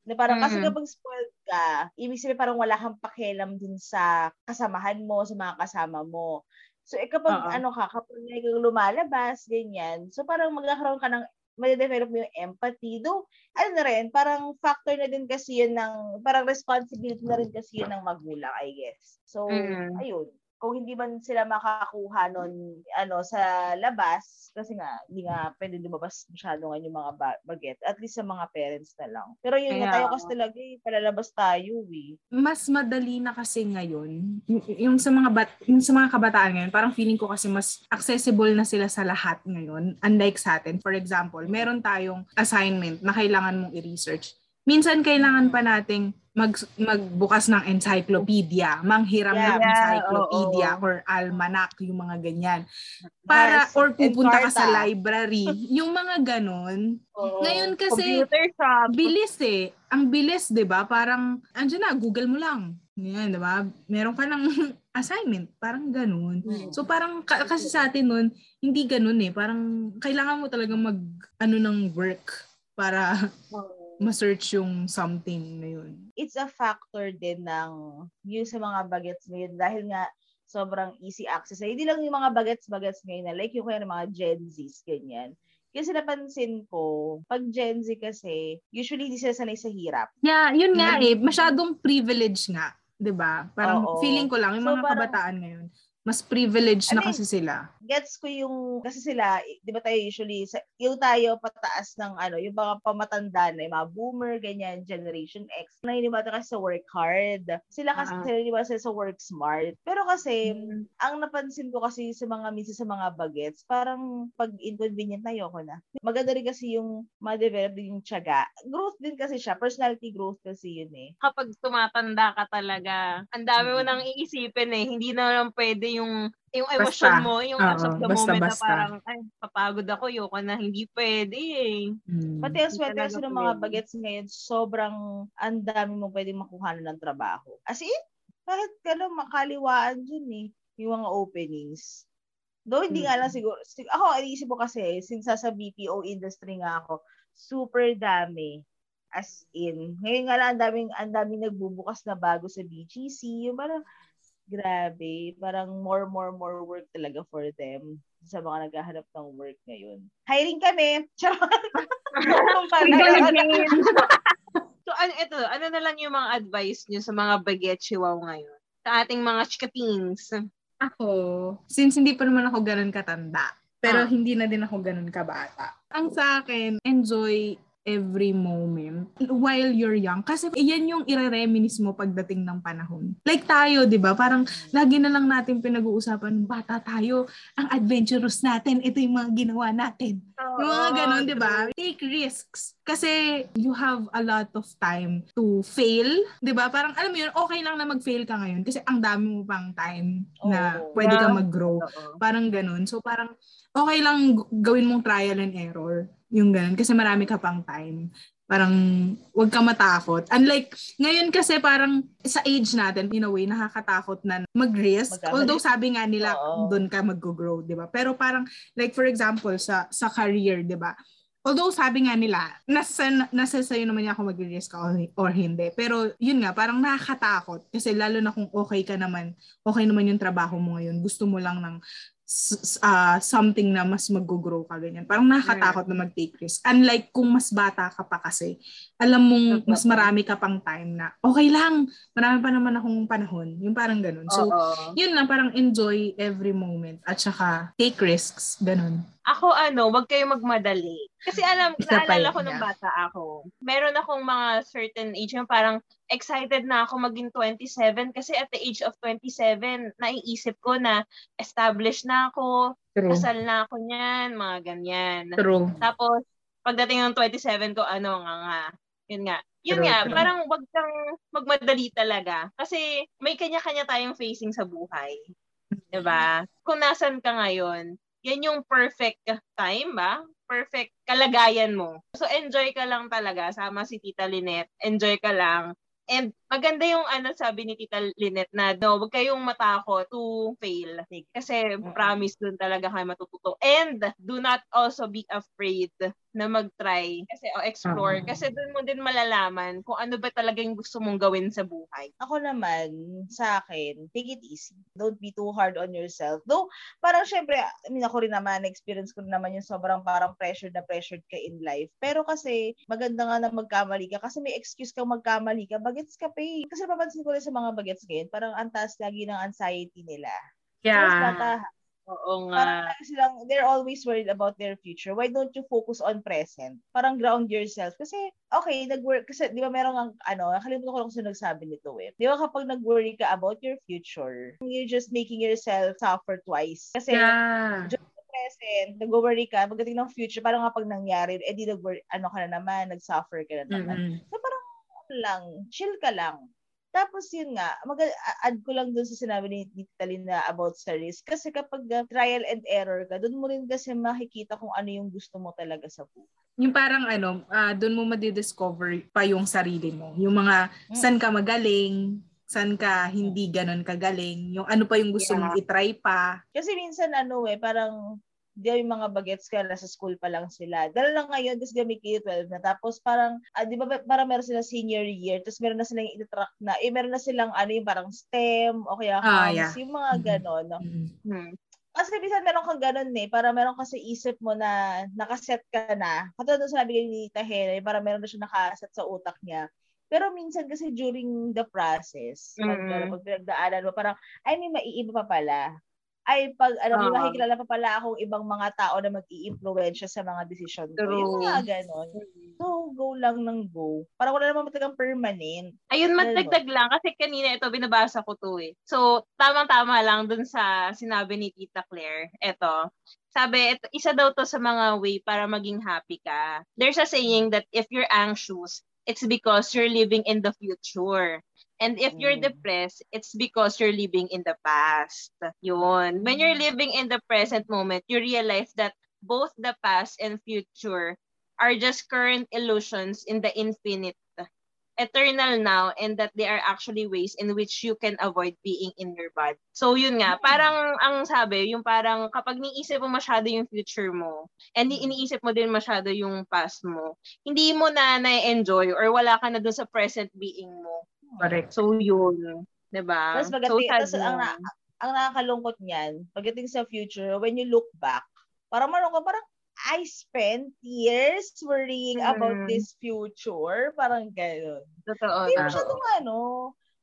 B: Na parang kasi
D: Mm.
B: kapag spoiled ka, ibig sabihin parang wala kang pakialam dun sa kasamahan mo, sa mga kasama mo. So, eh, kapag
D: Oo.
B: ano ka, kapag like, lumalabas, ganyan, so parang magkakaroon ka ng, ma-develop mo yung empathy. Though, ano na rin, parang factor na din kasi yun ng, parang responsibility na rin kasi yun ng magulang, I guess. So,
D: Mm.
B: ayun. Kung hindi man sila makakuha nun, ano, sa labas, kasi nga, hindi nga pwede lumabas masyado nga yung mga ba- baget. At least sa mga parents na lang. Pero yun nga,
D: Kaya-
B: tayo kasi talaga eh, palalabas tayo eh.
A: mas madali na kasi ngayon y- yung sa mga bat yung sa mga kabataan ngayon parang feeling ko kasi mas accessible na sila sa lahat ngayon unlike sa atin for example meron tayong assignment na kailangan mong i-research minsan kailangan pa nating mag magbukas ng encyclopedia manghiram
B: Yeah.
A: ng
D: Yeah,
A: encyclopedia
D: oo.
A: or almanac yung mga ganyan para
B: Yes,
A: or pupunta ka sa library yung mga ganon
B: Oo.
A: ngayon kasi bilis eh. Ang bilis, 'di ba? Parang andyan na, Google mo lang. Yan, 'di ba? Meron ka ng <laughs> assignment, parang ganun.
B: Mm.
A: So parang ka- kasi sa atin noon, hindi ganun eh. Parang kailangan mo talaga mag ano ng work para ma-search yung something na yun.
B: it's a factor din ng yung sa mga bagets ngayon dahil nga sobrang easy access. Hindi lang yung mga bagets-bagets ngayon na like yung kaya ng mga Gen Zs, ganyan. Kasi napansin ko, pag Gen Z kasi, usually hindi sila sanay sa hirap.
A: Yeah, yun nga eh. Masyadong privilege nga. 'di ba? Parang
B: Oo.
A: feeling ko lang yung
B: So,
A: mga
B: parang-
A: kabataan ngayon, mas privileged na
B: I mean,
A: kasi sila.
B: Gets ko yung, kasi sila, di ba tayo usually, sa, yung tayo pataas ng ano, yung mga pamatanda na, yung mga boomer, ganyan, Generation X, na hinibata kasi sa work hard. Sila kasi,
D: Ah.
B: sila sila sa work smart. Pero kasi,
D: Mm.
B: ang napansin ko kasi sa mga minsan sa mga bagets, parang pag inconvenient na yoko na. Maganda rin kasi yung ma-develop din yung tiyaga. Growth din kasi siya. Personality growth kasi yun eh.
D: kapag tumatanda ka talaga, ang dami mo
B: Mm.
D: nang iisipin eh. Hindi na lang pwede yung yung emosyon
A: Basta.
D: mo, yung as of the
A: basta,
D: moment na
A: basta.
D: parang, ay, papagod ako, yoko na, hindi pwede eh.
A: Mm.
B: Pati as well,
D: Hindi
B: kasi ng mga
D: pwede.
B: bagets ngayon, sobrang ang dami mo pwedeng makuha ng trabaho. As in, kahit ka lang makaliwaan dun eh, yung mga openings. Though hindi nga lang siguro, sig- ako, iniisip ko kasi, since sa BPO industry nga ako, super dami. As in, ngayon nga lang, ang daming, ang daming nagbubukas na bago sa BGC. Yung parang, grabe, parang more, more, more work talaga for them sa mga naghahanap ng work ngayon. Hiring kami! <laughs> Charot!
D: so, ano, ito, ano na lang yung mga advice nyo sa mga baget chihuaw ngayon? Sa ating mga chikatings.
A: Ako, since hindi pa naman ako ganun katanda, pero
D: Ah.
A: hindi na din ako ganun kabata. Ang sa akin, enjoy every moment while you're young. Kasi yan yung ire-reminis mo pagdating ng panahon. Like tayo, di ba? Parang lagi na lang natin pinag-uusapan, bata tayo, ang adventurous natin, ito yung mga ginawa natin. Yung mga ganun, di ba? Take risks. Kasi you have a lot of time to fail. Di ba? Parang alam mo yun, okay lang na mag-fail ka ngayon kasi ang dami mo pang time na pwede ka
D: Yeah.
A: mag-grow.
D: Oo.
A: Parang ganun. So parang okay lang gawin mong trial and error. Yung ganun. Kasi marami ka pang time. Parang wag ka matakot. Unlike ngayon kasi parang sa age natin, in a way, nakakatakot na mag-risk.
B: Magkamali.
A: Although sabi nga nila,
B: Oo.
A: doon ka mag-grow, di ba? Pero parang, like for example, sa sa career, di ba? Although sabi nga nila, nasa, nasa sa'yo naman niya ako mag-risk or, or hindi. Pero yun nga, parang nakakatakot. Kasi lalo na kung okay ka naman, okay naman yung trabaho mo ngayon. Gusto mo lang ng ah, something na mas mag-grow ka ganyan. Parang nakakatakot na mag-take risk. Unlike kung mas bata ka pa kasi, alam mong mas marami ka pang time na okay lang, marami pa naman akong panahon. Yung parang ganun. So,
D: Oo.
A: yun lang, parang enjoy every moment at saka take risks, ganun.
D: Ako ano, wag kayo magmadali. Kasi alam,
A: Isa
D: naalala ko nung bata ako. Meron akong mga certain age yung parang excited na ako maging 27 kasi at the age of 27, naiisip ko na established na ako,
A: True.
D: kasal na ako niyan, mga ganyan.
A: True.
D: Tapos, pagdating ng 27 ko, ano nga nga. Yun nga. Yun
A: True,
D: nga,
A: true.
D: parang wag kang magmadali talaga. Kasi may kanya-kanya tayong facing sa buhay. 'Di ba? Kung nasan ka ngayon, yan yung perfect time ba? Perfect kalagayan mo. So enjoy ka lang talaga. Sama si Tita Lynette. Enjoy ka lang. And maganda yung ano sabi ni Tita Lynette na no, wag kayong matakot to fail. Kasi promise dun talaga kayo matututo. And do not also be afraid na mag-try kasi o explore
A: Oo.
D: kasi dun mo din malalaman kung ano ba talaga yung gusto mong gawin sa buhay.
B: Ako naman, sa akin, take it easy. Don't be too hard on yourself. Though, parang syempre, I mean, ako rin naman, experience ko rin naman yung sobrang parang pressured na pressured ka in life. Pero kasi, maganda nga na magkamali ka kasi may excuse kang magkamali ka. Bagets ka eh. Kasi papansin ko rin sa mga bagets ngayon, parang ang taas lagi ng anxiety nila. So, mas bata,
D: Oo
B: parang
D: nga.
B: lagi silang, they're always worried about their future. Why don't you focus on present? Parang ground yourself. Kasi, okay, nag-work, kasi di ba meron ang, ano, nakalimutan ko lang kung sino nagsabi nito eh. Di ba kapag nag-worry ka about your future, you're just making yourself suffer twice. Kasi,
A: Yeah.
B: present, nag-worry ka, pagdating ng future, parang kapag nangyari, eh di nag-worry, ano ka na naman, nag-suffer ka na naman.
A: Mm-mm.
B: So parang lang, chill ka lang. Tapos yun nga, mag add ko lang dun sa sinabi ni, Tita about sa risk. Kasi kapag uh, trial and error ka, dun mo rin kasi makikita kung ano yung gusto mo talaga sa buhay.
A: Yung parang ano, ah, doon mo madidiscover pa yung sarili mo. Yung mga
B: Mm.
A: saan ka magaling, saan ka hindi ganon kagaling, yung ano pa yung gusto
D: Yeah.
A: mong itry pa.
B: Kasi minsan ano eh, parang di yung mga bagets ka, nasa school pa lang sila. Dahil lang ngayon, kasi kami K-12 na. Tapos parang, ah, di ba parang meron sila senior year, tapos meron na silang itatrack na, eh meron na silang ano yung parang STEM, o kaya
A: Ah,
B: HAMS,
A: yeah.
B: yung mga
A: Mhm.
B: ganon. No?
A: Mm.
D: Hmm.
B: Kasi minsan meron kang ganun eh, para meron kasi isip mo na nakaset ka na. Katulad nung sinabi ni Tita Helen, para meron na siya nakaset sa utak niya. Pero minsan kasi during the process, pag,
D: Mm.
B: ano, pag pinagdaanan mo, parang, ay, may maiiba pa pala. Ay, pag, ano,
D: Oo.
B: makikilala pa pala akong ibang mga tao na mag-i-influensya sa mga desisyon ko. Yung mga ganon. So, go lang ng go. Parang wala naman matagang permanent.
D: Ayun, matagdag lang. Kasi kanina ito, binabasa ko to eh. So, tamang-tama lang dun sa sinabi ni Tita Claire. Ito, sabi, ito, isa daw to sa mga way para maging happy ka. There's a saying that if you're anxious, it's because you're living in the future. And if you're
B: Mm.
D: depressed, it's because you're living in the past. Yun. When you're living in the present moment, you realize that both the past and future are just current illusions in the infinite eternal now and that they are actually ways in which you can avoid being in your body. So yun nga,
B: Mm.
D: parang ang sabi, yung parang kapag niisip mo masyado yung future mo and
B: Mm.
D: iniisip mo din masyado yung past mo, hindi mo na na-enjoy or wala ka na dun sa present being mo.
A: Correct.
D: So yun, 'di ba?
B: Tapos
D: So
B: pagdating,
D: sad
B: tapos ang, ang nakakalungkot niyan, pagdating sa future, when you look back, parang marunong ka, parang, I spent years worrying about
D: Mm.
B: this future. Parang gano'n.
D: Totoo.
B: Hindi masyadong ano,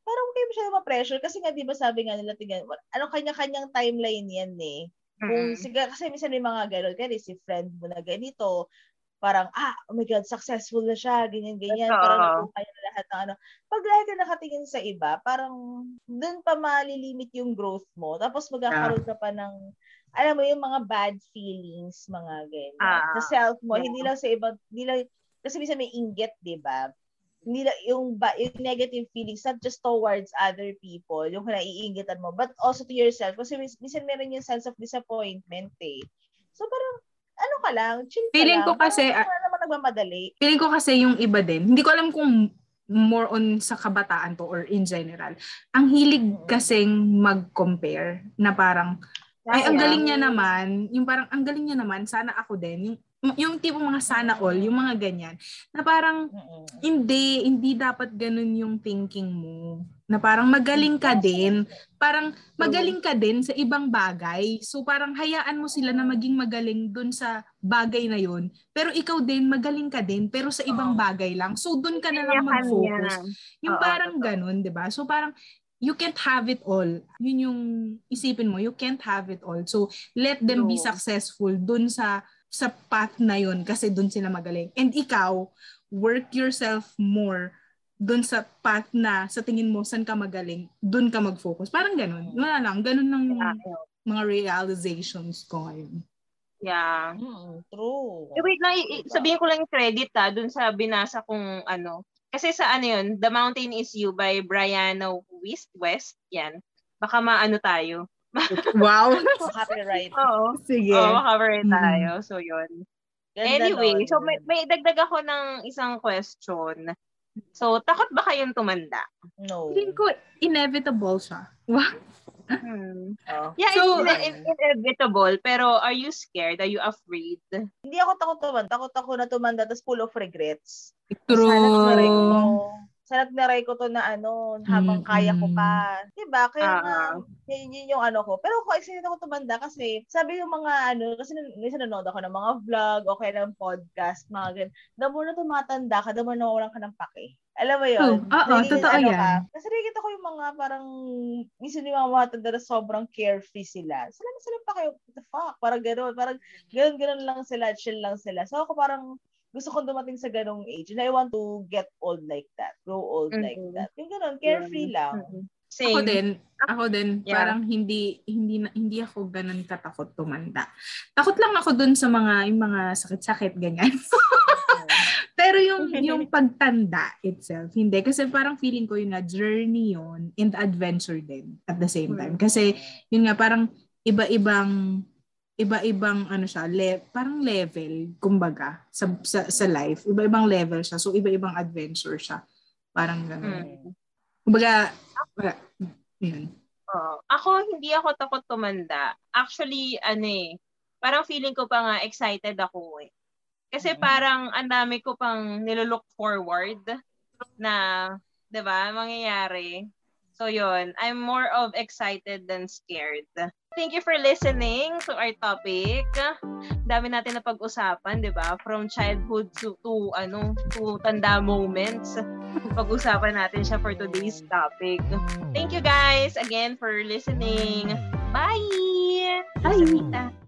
B: parang hindi masyadong ma-pressure. Kasi nga, di ba sabi nga nila, tingnan, ano kanya-kanyang timeline yan eh. Kung,
D: Mm.
B: sige, kasi minsan may mga gano'n, kaya si friend mo na ganito, parang, ah, oh my God, successful na siya, ganyan-ganyan, parang nakuha niya lahat ng ano. Pag lagi ka nakatingin sa iba, parang dun pa malilimit yung growth mo. Tapos magkakaroon ka pa ng, alam mo yung mga bad feelings, mga ganyan.
D: Ah,
B: sa self mo,
D: yeah.
B: hindi lang sa ibang, hindi lang, kasi minsan may inggit, di ba? Hindi lang, yung, ba, yung negative feelings, not just towards other people, yung naiingitan mo, but also to yourself. Kasi minsan meron yung sense of disappointment eh. So parang, ano ka lang, chill ka
A: Feeling
B: lang.
A: ko kasi, ah,
B: wala naman nagmamadali.
A: Feeling ko kasi yung iba din, hindi ko alam kung more on sa kabataan to or in general. Ang hilig kasing mag-compare na parang, ay, ang galing niya naman, yung parang, ang galing niya naman, sana ako din. Yung, yung tipong mga sana all, yung mga ganyan, na parang, hindi, hindi dapat ganun yung thinking mo. Na parang magaling ka din. Parang magaling ka din sa ibang bagay. So parang hayaan mo sila na maging magaling dun sa bagay na yun. Pero ikaw din, magaling ka din, pero sa ibang bagay lang. So dun ka na lang mag-focus. Yung parang ganun, di ba? So parang, you can't have it all. Yun yung isipin mo, you can't have it all. So let them be successful dun sa sa path na yun kasi dun sila magaling. And ikaw, work yourself more dun sa path na sa tingin mo saan ka magaling, dun ka mag-focus. Parang ganun. Wala lang. Ganun ng
D: Yeah.
A: mga realizations ko ngayon.
D: yeah.
B: Mm, true.
D: Eh, wait lang, sabihin ko lang yung credit ha, dun sa binasa kong ano. Kasi sa ano yun, The Mountain is You by Brianna West, West, yan. Baka maano tayo. <laughs>
A: Wow!
B: Copyright. <laughs>
D: Oo.
A: Sige.
D: Oo, cover
A: Mhm.
D: tayo. So, yun.
B: Ganda
D: Anyway,
B: nun.
D: so may, may dagdag ako ng isang question. So, takot ba kayong tumanda?
B: No.
A: Feeling ko inevitable siya. Wow.
D: Hmm.
B: Oh.
D: Yeah,
A: So-
D: it's ine- inevitable. Pero are you scared? Are you afraid?
B: Hindi ako takot tumanda. Takot ako na tumanda tapos full of regrets.
A: True.
B: Sana ko. Sana tinaray ko to na ano, habang
A: Mm-mm.
B: kaya ko pa. Diba? Kaya
D: Ah,
B: nga,
D: ah.
B: yun, yun yung ano ko. Pero ako excited ako tumanda kasi sabi yung mga ano, kasi minsan nanonood ako ng mga vlog o kaya ng podcast, mga ganun. The more na tumatanda ka, the more nawawalan ka ng pake. Alam mo yun?
A: Oh, oo,
B: Nagiging
A: totoo
B: ano
A: yan.
B: Ka. Kasi nakikita ko yung mga parang, minsan yung mga matanda na sobrang carefree sila. Sila na sila pa kayo, what the fuck? Parang gano'n. Parang gano'n-gano'n lang sila, chill lang sila. So ako parang, gusto kong dumating sa ganong age and I want to get old like that. Grow old like
D: Mhm.
B: that. Yung gano'n, carefree lang.
D: Mm-mm.
A: Ako
D: Same.
A: din, ako din,
D: Yeah.
A: parang hindi hindi na- hindi ako ganun katakot tumanda. Takot lang ako dun sa mga yung mga sakit-sakit ganyan. <laughs> Pero yung <laughs> yung pagtanda itself, hindi kasi parang feeling ko yun nga journey yun and adventure din at the same time. Kasi yun nga parang iba-ibang iba-ibang ano siya, le, parang level kumbaga sa, sa sa life. Iba-ibang level siya. So iba-ibang adventure siya. Parang ganun.
D: Mm.
A: Kumbaga, wala. yun.
D: Oo. Ako, hindi ako takot tumanda. Actually, ano eh, parang feeling ko pa nga excited ako eh. Kasi
B: Mhm.
D: parang ang dami ko pang nilolook forward na, 'di ba, mangyayari. So yun, I'm more of excited than scared. Thank you for listening to our topic. Dami natin na pag-usapan, 'di ba? From childhood to, to ano, to tanda moments. Pag-usapan natin siya for today's topic. Thank you guys again for listening. Bye!
A: Bye!
D: Sabita.